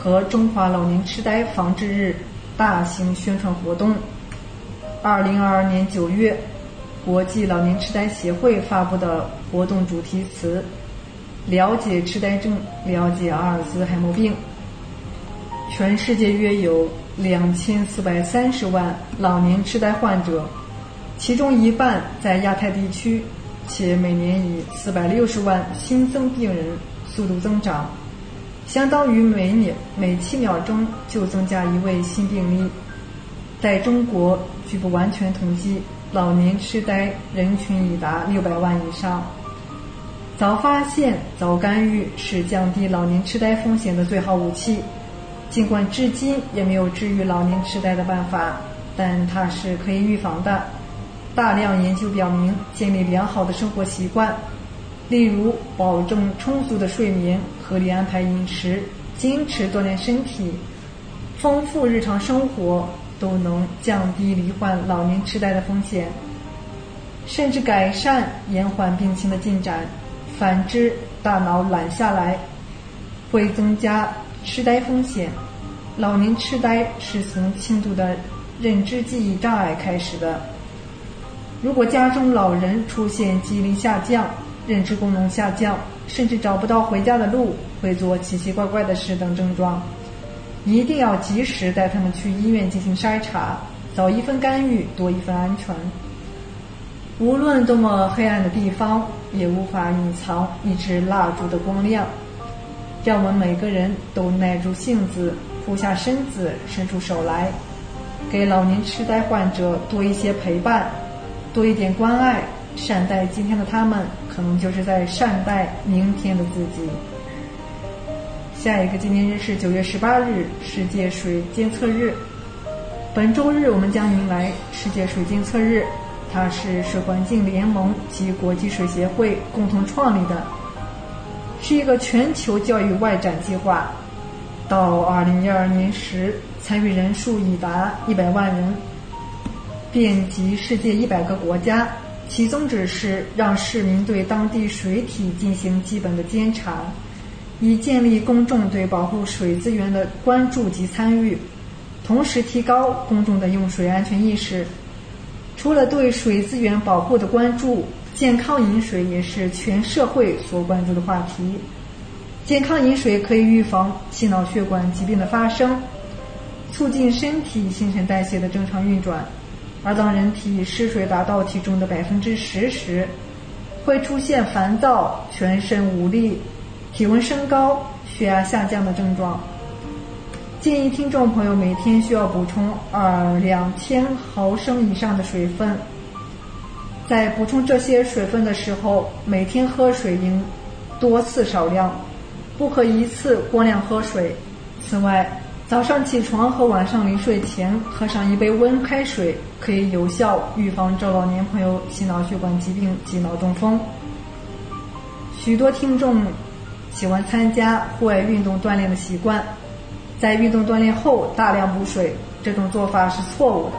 和中华老年痴呆防治日大型宣传活动。二零二二年九月，国际老年痴呆协会发布的活动主题词：“了解痴呆症，了解阿尔兹海默病。”全世界约有两千四百三十万老年痴呆患者，其中一半在亚太地区，且每年以四百六十万新增病人速度增长。相当于每秒每七秒钟就增加一位新病例。在中国，据不完全统计，老年痴呆人群已达六百万以上。早发现、早干预是降低老年痴呆风险的最好武器。尽管至今也没有治愈老年痴呆的办法，但它是可以预防的。大量研究表明，建立良好的生活习惯。例如，保证充足的睡眠、合理安排饮食、坚持锻炼身体、丰富日常生活，都能降低罹患老年痴呆的风险，甚至改善延缓病情的进展。反之，大脑懒下来，会增加痴呆风险。老年痴呆是从轻度的认知记忆障碍开始的。如果家中老人出现记忆力下降，认知功能下降，甚至找不到回家的路，会做奇奇怪怪的事等症状，一定要及时带他们去医院进行筛查，早一分干预，多一分安全。无论多么黑暗的地方，也无法隐藏一支蜡烛的光亮。让我们每个人都耐住性子，俯下身子，伸出手来，给老年痴呆患者多一些陪伴，多一点关爱。善待今天的他们，可能就是在善待明天的自己。下一个纪念日是九月十八日，世界水监测日。本周日我们将迎来世界水监测日，它是水环境联盟及国际水协会共同创立的，是一个全球教育外展计划。到二零一二年时，参与人数已达一百万人，遍及世界一百个国家。其宗旨是让市民对当地水体进行基本的监察，以建立公众对保护水资源的关注及参与，同时提高公众的用水安全意识。除了对水资源保护的关注，健康饮水也是全社会所关注的话题。健康饮水可以预防心脑血管疾病的发生，促进身体新陈代谢的正常运转。而当人体失水达到体重的百分之十时，会出现烦躁、全身无力、体温升高、血压下降的症状。建议听众朋友每天需要补充二两千毫升以上的水分。在补充这些水分的时候，每天喝水应多次少量，不可一次过量喝水。此外，早上起床和晚上临睡前喝上一杯温开水，可以有效预防中老年朋友心脑血管疾病及脑中风。许多听众喜欢参加户外运动锻炼的习惯，在运动锻炼后大量补水，这种做法是错误的。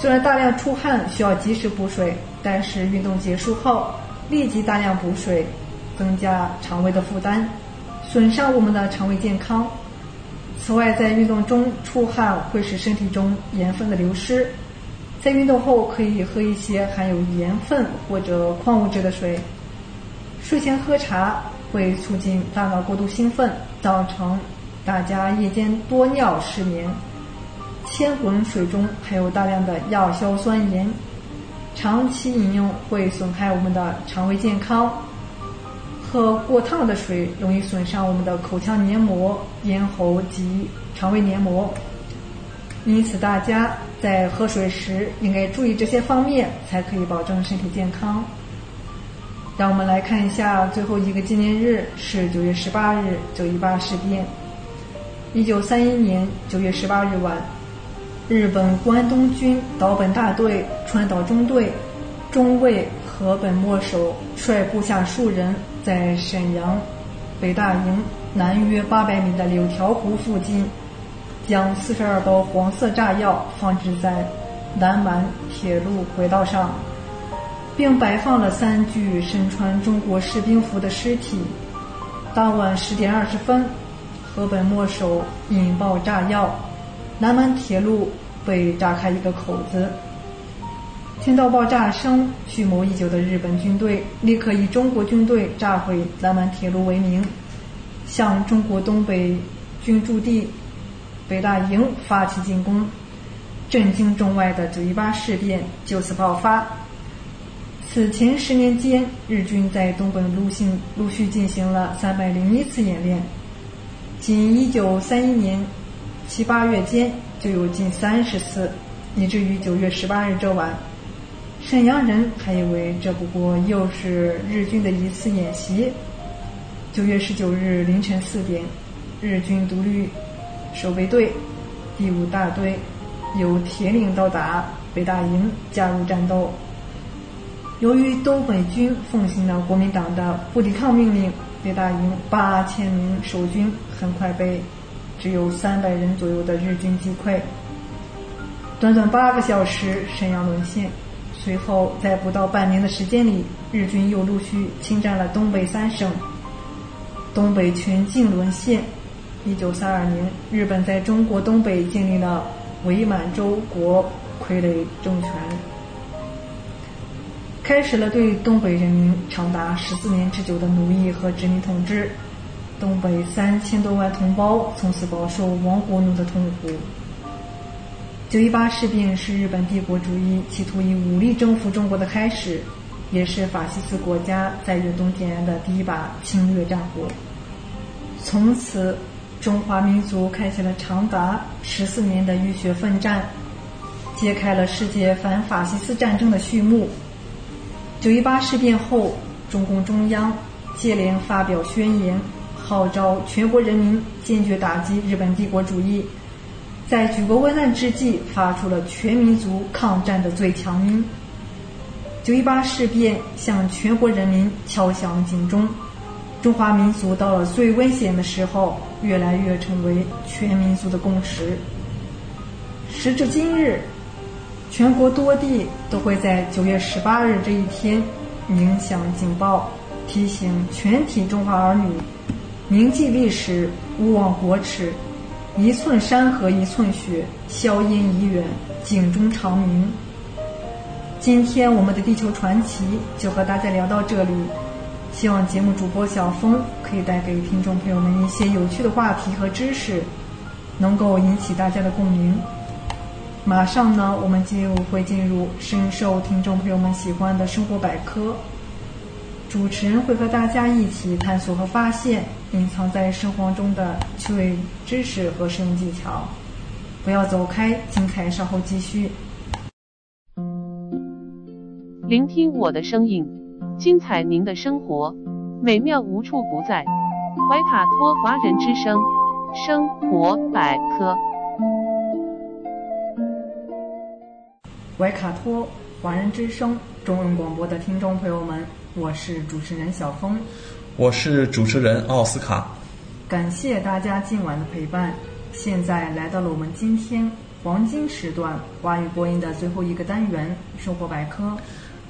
虽然大量出汗需要及时补水，但是运动结束后立即大量补水，增加肠胃的负担，损伤我们的肠胃健康。此外，在运动中出汗会使身体中盐分的流失，在运动后可以喝一些含有盐分或者矿物质的水。睡前喝茶会促进大脑过度兴奋，造成大家夜间多尿、失眠。千滚水中含有大量的亚硝酸盐，长期饮用会损害我们的肠胃健康。喝过烫的水容易损伤我们的口腔黏膜、咽喉及肠胃黏膜。因此，大家在喝水时应该注意这些方面，才可以保证身体健康。让我们来看一下最后一个纪念日是九月十八日九一八事变。一九三一年九月十八日晚，日本关东军岛本大队川岛中队中尉河本末守率部下数人，在沈阳北大营南约八百米的柳条湖附近。将四十二包黄色炸药放置在南满铁路轨道上，并摆放了三具身穿中国士兵服的尸体。当晚十点二十分，河本末守引爆炸药，南满铁路被炸开一个口子。听到爆炸声，蓄谋已久的日本军队立刻以中国军队炸毁南满铁路为名，向中国东北军驻地。北大营发起进攻，震惊中外的九一八事变就此爆发。此前十年间，日军在东北陆行陆续进行了三百零一次演练，仅一九三一年七八月间就有近三十次，以至于九月十八日这晚，沈阳人还以为这不过又是日军的一次演习。九月十九日凌晨四点，日军独立。守备队第五大队由铁岭到达北大营，加入战斗。由于东北军奉行了国民党的不抵抗命令，北大营八千名守军很快被只有三百人左右的日军击溃。短短八个小时，沈阳沦陷。随后，在不到半年的时间里，日军又陆续侵占了东北三省，东北全境沦陷。一九三二年，日本在中国东北建立了伪满洲国傀儡政权，开始了对东北人民长达十四年之久的奴役和殖民统治。东北三千多万同胞从此饱受亡国奴的痛苦。九一八事变是日本帝国主义企图以武力征服中国的开始，也是法西斯国家在远东点燃的第一把侵略战火。从此。中华民族开启了长达十四年的浴血奋战，揭开了世界反法西斯战争的序幕。九一八事变后，中共中央接连发表宣言，号召全国人民坚决打击日本帝国主义，在举国危难之际，发出了全民族抗战的最强音。九一八事变向全国人民敲响警钟。中华民族到了最危险的时候，越来越成为全民族的共识。时至今日，全国多地都会在九月十八日这一天鸣响警报，提醒全体中华儿女铭记历史，勿忘国耻，一寸山河一寸血，硝烟已远，警钟长鸣。今天我们的地球传奇就和大家聊到这里。希望节目主播小峰可以带给听众朋友们一些有趣的话题和知识，能够引起大家的共鸣。马上呢，我们就会进入深受听众朋友们喜欢的生活百科。主持人会和大家一起探索和发现隐藏在生活中的趣味知识和实用技巧。不要走开，精彩稍后继续。聆听我的声音。精彩您的生活，美妙无处不在。怀卡托华人之声生活百科。怀卡托华人之声中文广播的听众朋友们，我是主持人小峰，我是主持人奥斯卡。感谢大家今晚的陪伴。现在来到了我们今天黄金时段华语播音的最后一个单元——生活百科。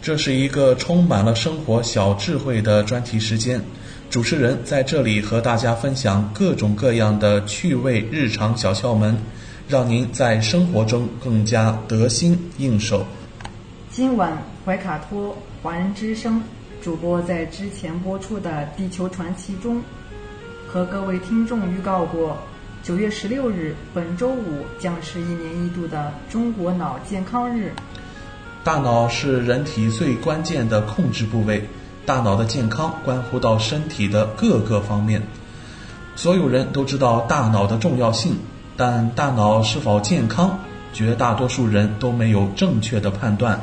这是一个充满了生活小智慧的专题时间，主持人在这里和大家分享各种各样的趣味日常小窍门，让您在生活中更加得心应手。今晚怀卡托华人之声主播在之前播出的《地球传奇》中，和各位听众预告过，九月十六日本周五将是一年一度的中国脑健康日。大脑是人体最关键的控制部位，大脑的健康关乎到身体的各个方面。所有人都知道大脑的重要性，但大脑是否健康，绝大多数人都没有正确的判断。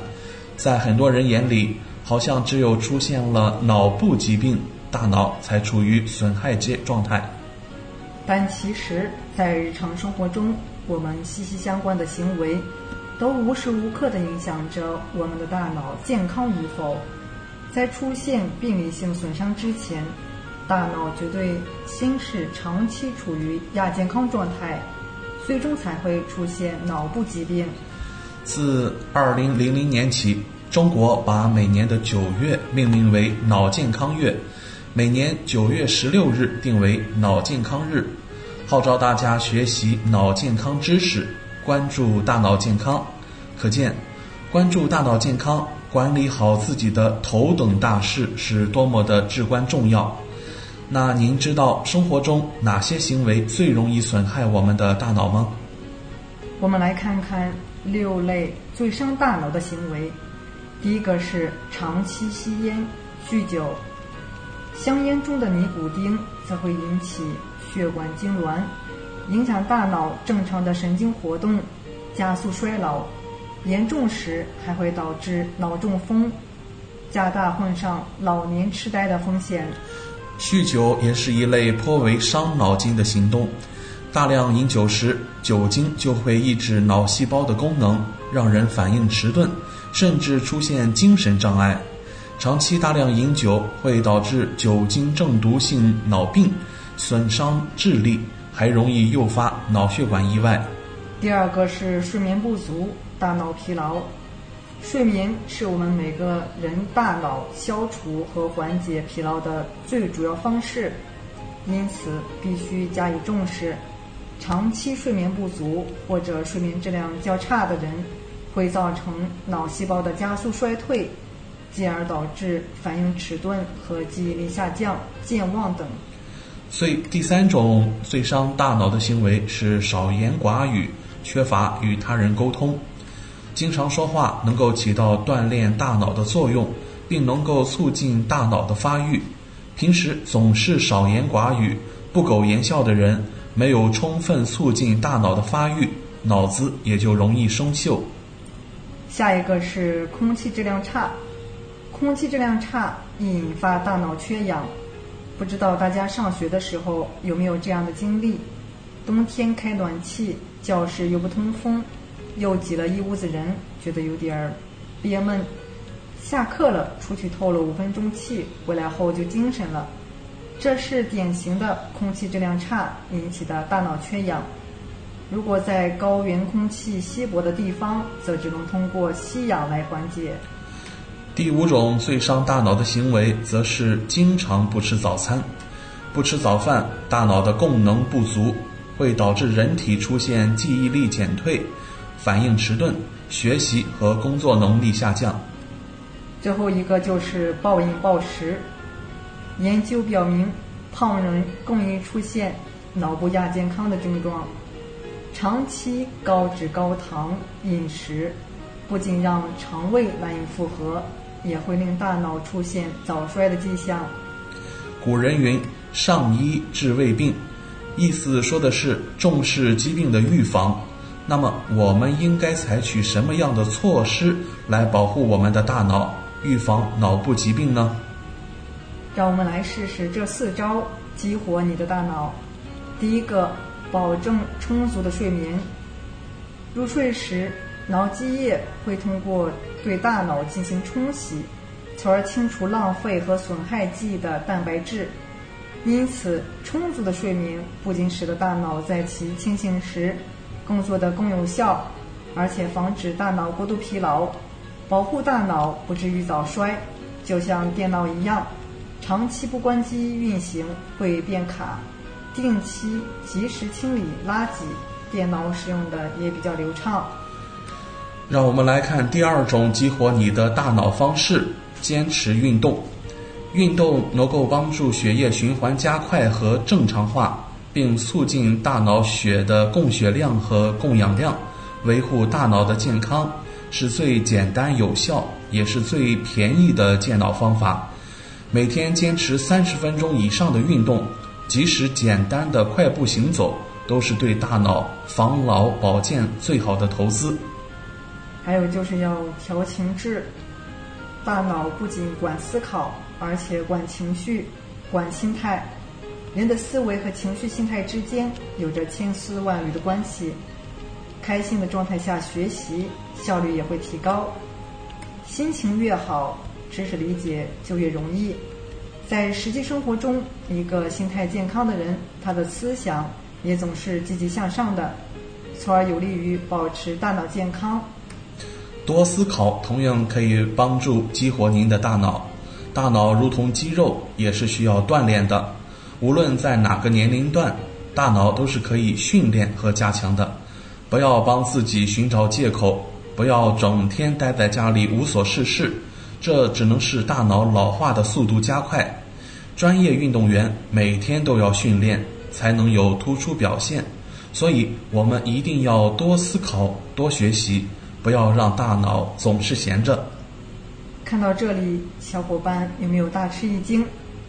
在很多人眼里，好像只有出现了脑部疾病，大脑才处于损害阶状态。但其实，在日常生活中，我们息息相关的行为，都无时无刻地影响着我们的大脑健康与否。在出现病理性损伤之前，大脑绝对先是长期处于亚健康状态，最终才会出现脑部疾病。自二零零零年起，中国把每年的九月命名为脑健康月，每年九月十六日定为脑健康日，号召大家学习脑健康知识，关注大脑健康。可见，关注大脑健康，管理好自己的头等大事是多么的至关重要。那您知道生活中哪些行为最容易损害我们的大脑吗？我们来看看六类最伤大脑的行为。第一个是长期吸烟、酗酒，香烟中的尼古丁则会引起血管痉挛，影响大脑正常的神经活动，加速衰老，严重时还会导致脑中风，加大患上老年痴呆的风险。酗酒也是一类颇为伤脑筋的行动。大量饮酒时，酒精就会抑制脑细胞的功能，让人反应迟钝，甚至出现精神障碍。长期大量饮酒会导致酒精中毒性脑病，损伤智力，还容易诱发脑血管意外。第二个是睡眠不足，大脑疲劳。睡眠是我们每个人大脑消除和缓解疲劳的最主要方式，因此必须加以重视。长期睡眠不足或者睡眠质量较差的人，会造成脑细胞的加速衰退，进而导致反应迟钝和记忆力下降、健忘等。所以，第三种最伤大脑的行为是少言寡语，缺乏与他人沟通。经常说话能够起到锻炼大脑的作用，并能够促进大脑的发育。平时总是少言寡语、不苟言笑的人，没有充分促进大脑的发育，脑子也就容易生锈。下一个是空气质量差，空气质量差易引发大脑缺氧。不知道大家上学的时候有没有这样的经历？冬天开暖气，教室又不通风。又挤了一屋子人，觉得有点憋闷。下课了，出去透了五分钟气，回来后就精神了。这是典型的空气质量差引起的大脑缺氧。如果在高原空气稀薄的地方，则只能通过吸氧来缓解。第五种最伤大脑的行为，则是经常不吃早餐。不吃早饭，大脑的供能不足，会导致人体出现记忆力减退。反应迟钝，学习和工作能力下降。最后一个就是暴饮暴食。研究表明，胖人更易出现脑部亚健康的症状。长期高脂高糖饮食，不仅让肠胃难以负荷，也会令大脑出现早衰的迹象。古人云：“上医治未病”，意思说的是重视疾病的预防。那么，我们应该采取什么样的措施来保护我们的大脑，预防脑部疾病呢？让我们来试试这四招，激活你的大脑。第一个，保证充足的睡眠。入睡时，脑积液会通过对大脑进行冲洗，从而清除浪费和损害记忆的蛋白质。因此，充足的睡眠不仅使得大脑在其清醒时，工作的更有效，而且防止大脑过度疲劳，保护大脑不至于早衰。就像电脑一样，长期不关机运行会变卡，定期及时清理垃圾，电脑使用的也比较流畅。让我们来看第二种激活你的大脑方式：坚持运动。运动能够帮助血液循环加快和正常化，并促进大脑血的供血量和供氧量，维护大脑的健康，是最简单有效也是最便宜的健脑方法。每天坚持三十分钟以上的运动，即使简单的快步行走，都是对大脑防老保健最好的投资。还有就是要调情志，大脑不仅管思考，而且管情绪、管心态。人的思维和情绪、心态之间有着千丝万缕的关系。开心的状态下学习，效率也会提高。心情越好，知识理解就越容易。在实际生活中，一个心态健康的人，他的思想也总是积极向上的，从而有利于保持大脑健康。多思考同样可以帮助激活您的大脑。大脑如同肌肉，也是需要锻炼的。无论在哪个年龄段，大脑都是可以训练和加强的。不要帮自己寻找借口，不要整天待在家里无所事事，这只能使大脑老化的速度加快。专业运动员每天都要训练，才能有突出表现。所以，我们一定要多思考，多学习。不要让大脑总是闲着。看到这里，小伙伴有没有大吃一惊？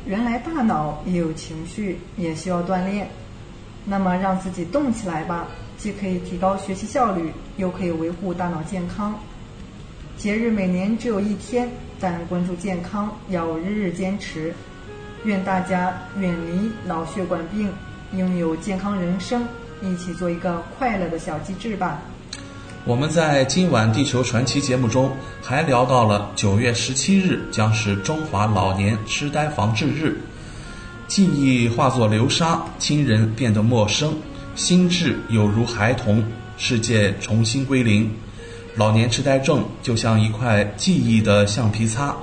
原来大脑也有情绪，也需要锻炼。那么让自己动起来吧，既可以提高学习效率，又可以维护大脑健康。节日每年只有一天，但关注健康要日日坚持。愿大家远离脑血管病，拥有健康人生，一起做一个快乐的小机智吧。我们在今晚《地球传奇》节目中还聊到了九月十七日将是中华老年痴呆防治日，记忆化作流沙，亲人变得陌生，心智有如孩童，世界重新归零。老年痴呆症就像一块记忆的橡皮擦，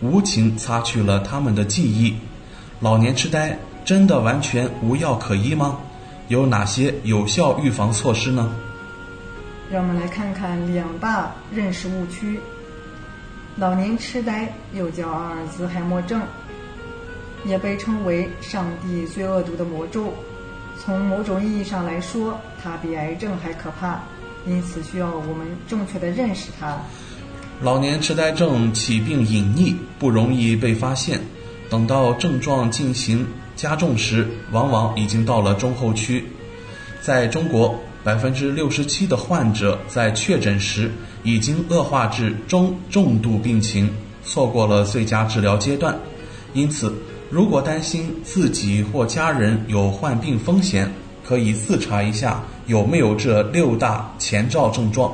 无情擦去了他们的记忆。老年痴呆真的完全无药可医吗？有哪些有效预防措施呢？让我们来看看两大认识误区。老年痴呆又叫阿尔兹海默症，也被称为“上帝最恶毒的魔咒”。从某种意义上来说，它比癌症还可怕，因此需要我们正确的认识它。老年痴呆症起病隐匿，不容易被发现，等到症状进行加重时，往往已经到了中后区。在中国。百分之六十七的患者在确诊时已经恶化至中重度病情，错过了最佳治疗阶段。因此，如果担心自己或家人有患病风险，可以自查一下有没有这六大前兆症状。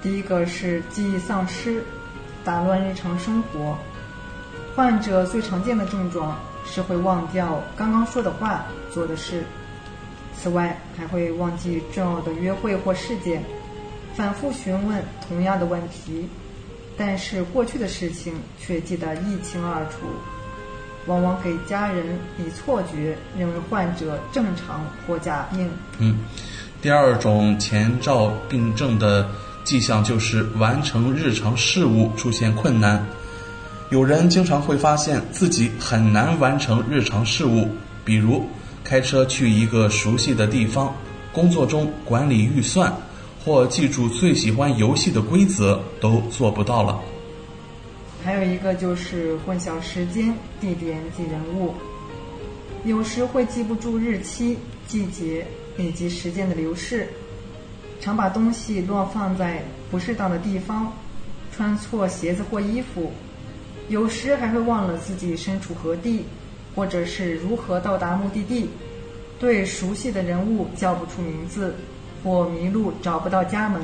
第一个是记忆丧失，打乱日常生活。患者最常见的症状是会忘掉刚刚说的话、做的事。此外，还会忘记重要的约会或事件，反复询问同样的问题，但是过去的事情却记得一清二楚，往往给家人以错觉，认为患者正常或假病。嗯，第二种前兆病症的迹象就是完成日常事务出现困难，有人经常会发现自己很难完成日常事务，比如。开车去一个熟悉的地方，工作中管理预算或记住最喜欢游戏的规则都做不到了。还有一个就是混淆时间、地点及人物，有时会记不住日期、季节以及时间的流逝，常把东西乱放在不适当的地方，穿错鞋子或衣服，有时还会忘了自己身处何地。或者是如何到达目的地，对熟悉的人物叫不出名字，或迷路找不到家门。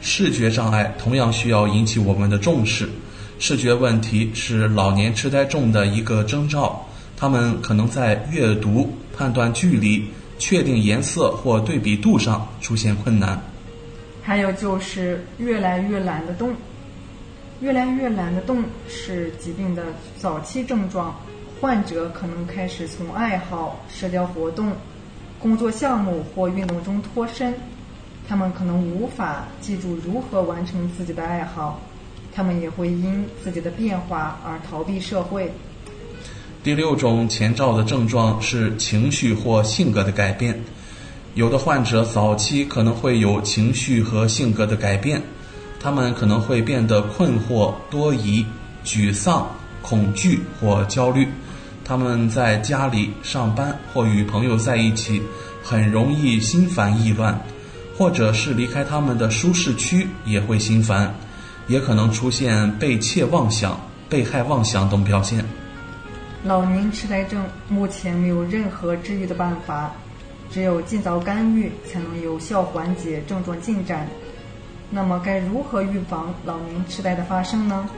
视觉障碍同样需要引起我们的重视。视觉问题是老年痴呆症的一个征兆，他们可能在阅读、判断距离、确定颜色或对比度上出现困难。还有就是越来越懒得动，越来越懒得动是疾病的早期症状。患者可能开始从爱好、社交活动、工作项目或运动中脱身，他们可能无法记住如何完成自己的爱好，他们也会因自己的变化而逃避社会。第六种前兆的症状是情绪或性格的改变。有的患者早期可能会有情绪和性格的改变，他们可能会变得困惑、多疑、沮丧、恐惧或焦虑。他们在家里、上班或与朋友在一起，很容易心烦意乱，或者是离开他们的舒适区也会心烦，也可能出现被窃妄想、被害妄想等表现。老年痴呆症目前没有任何治愈的办法。只有尽早干预，才能有效缓解症状进展。那么，该如何预防老年痴呆的发生呢？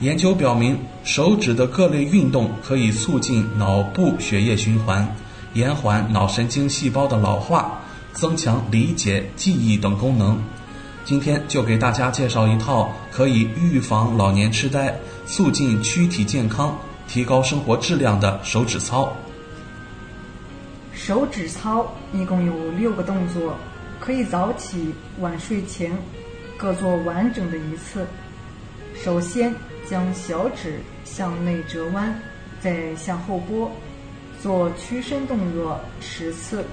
研究表明，手指的各类运动可以促进脑部血液循环，延缓脑神经细胞的老化，增强理解、记忆等功能。今天就给大家介绍一套可以预防老年痴呆、促进躯体健康、提高生活质量的手指操。手指操一共有六个动作，可以早起、晚睡前各做完整的一次。首先将小指向内折弯，再向后拨，做屈伸动作十次。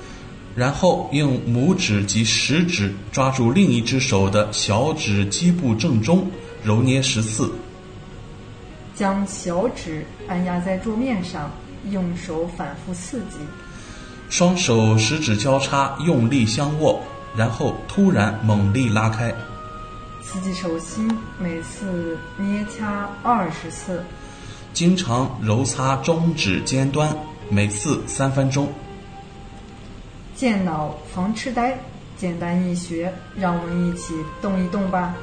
然后用拇指及食指抓住另一只手的小指基部正中，揉捏十次。将小指按压在桌面上，用手反复刺激。双手食指交叉，用力相握，然后突然猛力拉开。刺激手心，每次捏掐二十次。经常揉擦中指尖端，每次三分钟。健脑防痴呆，简单易学，让我们一起动一动吧。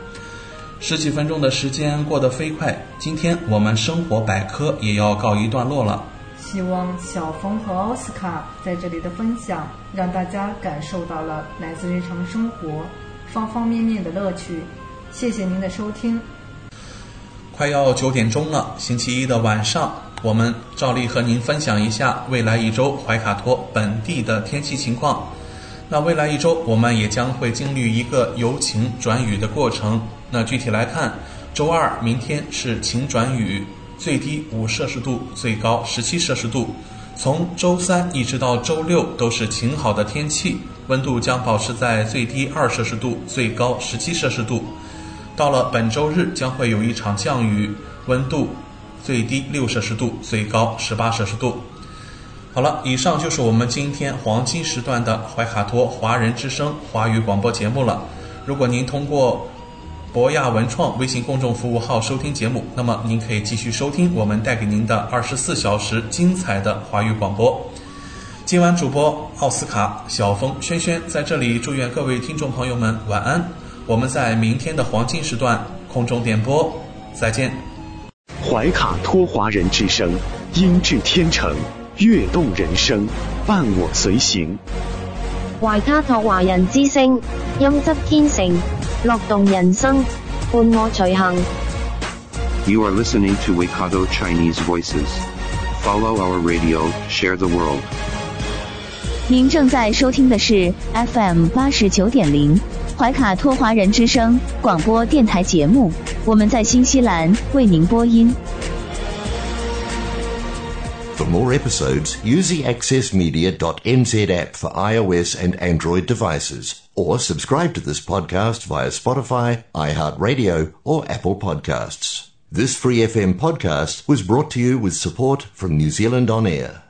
十几分钟的时间过得飞快，今天我们生活百科也要告一段落了。希望小峰和奥斯卡在这里的分享，让大家感受到了来自日常生活方方面面的乐趣。谢谢您的收听。快要九点钟了，星期一的晚上，我们照例和您分享一下未来一周怀卡托本地的天气情况。那未来一周，我们也将会经历一个由晴转雨的过程。那具体来看，周二明天是晴转雨。最低五摄氏度，最高十七摄氏度。从周三一直到周六都是晴好的天气，温度将保持在最低二摄氏度，最高十七摄氏度。到了本周日将会有一场降雨，温度最低六摄氏度，最高十八摄氏度。好了，以上就是我们今天黄金时段的怀卡托华人之声华语广播节目了。如果您通过博亚文创微信公众服务号收听节目，那么您可以继续收听我们带给您的二十四小时精彩的华语广播。今晚主播奥斯卡、小峰、轩轩在这里祝愿各位听众朋友们晚安。我们在明天的黄金时段空中点播，再见。怀卡托华人之声，音质天成，悦动人生，伴我随行。怀卡托华人之声，音质天成。乐动人生，伴我随行。You are listening to Waikato Chinese Voices. Follow our radio, share the world. 您正在收听的是 FM 八十九点零怀卡托华人之声广播电台节目，我们在新西兰为您播音。For more episodes, use the accessmedia.nz app for iOS and Android devices, or subscribe to this podcast via Spotify, iHeartRadio, or Apple Podcasts. This free FM podcast was brought to you with support from New Zealand On Air.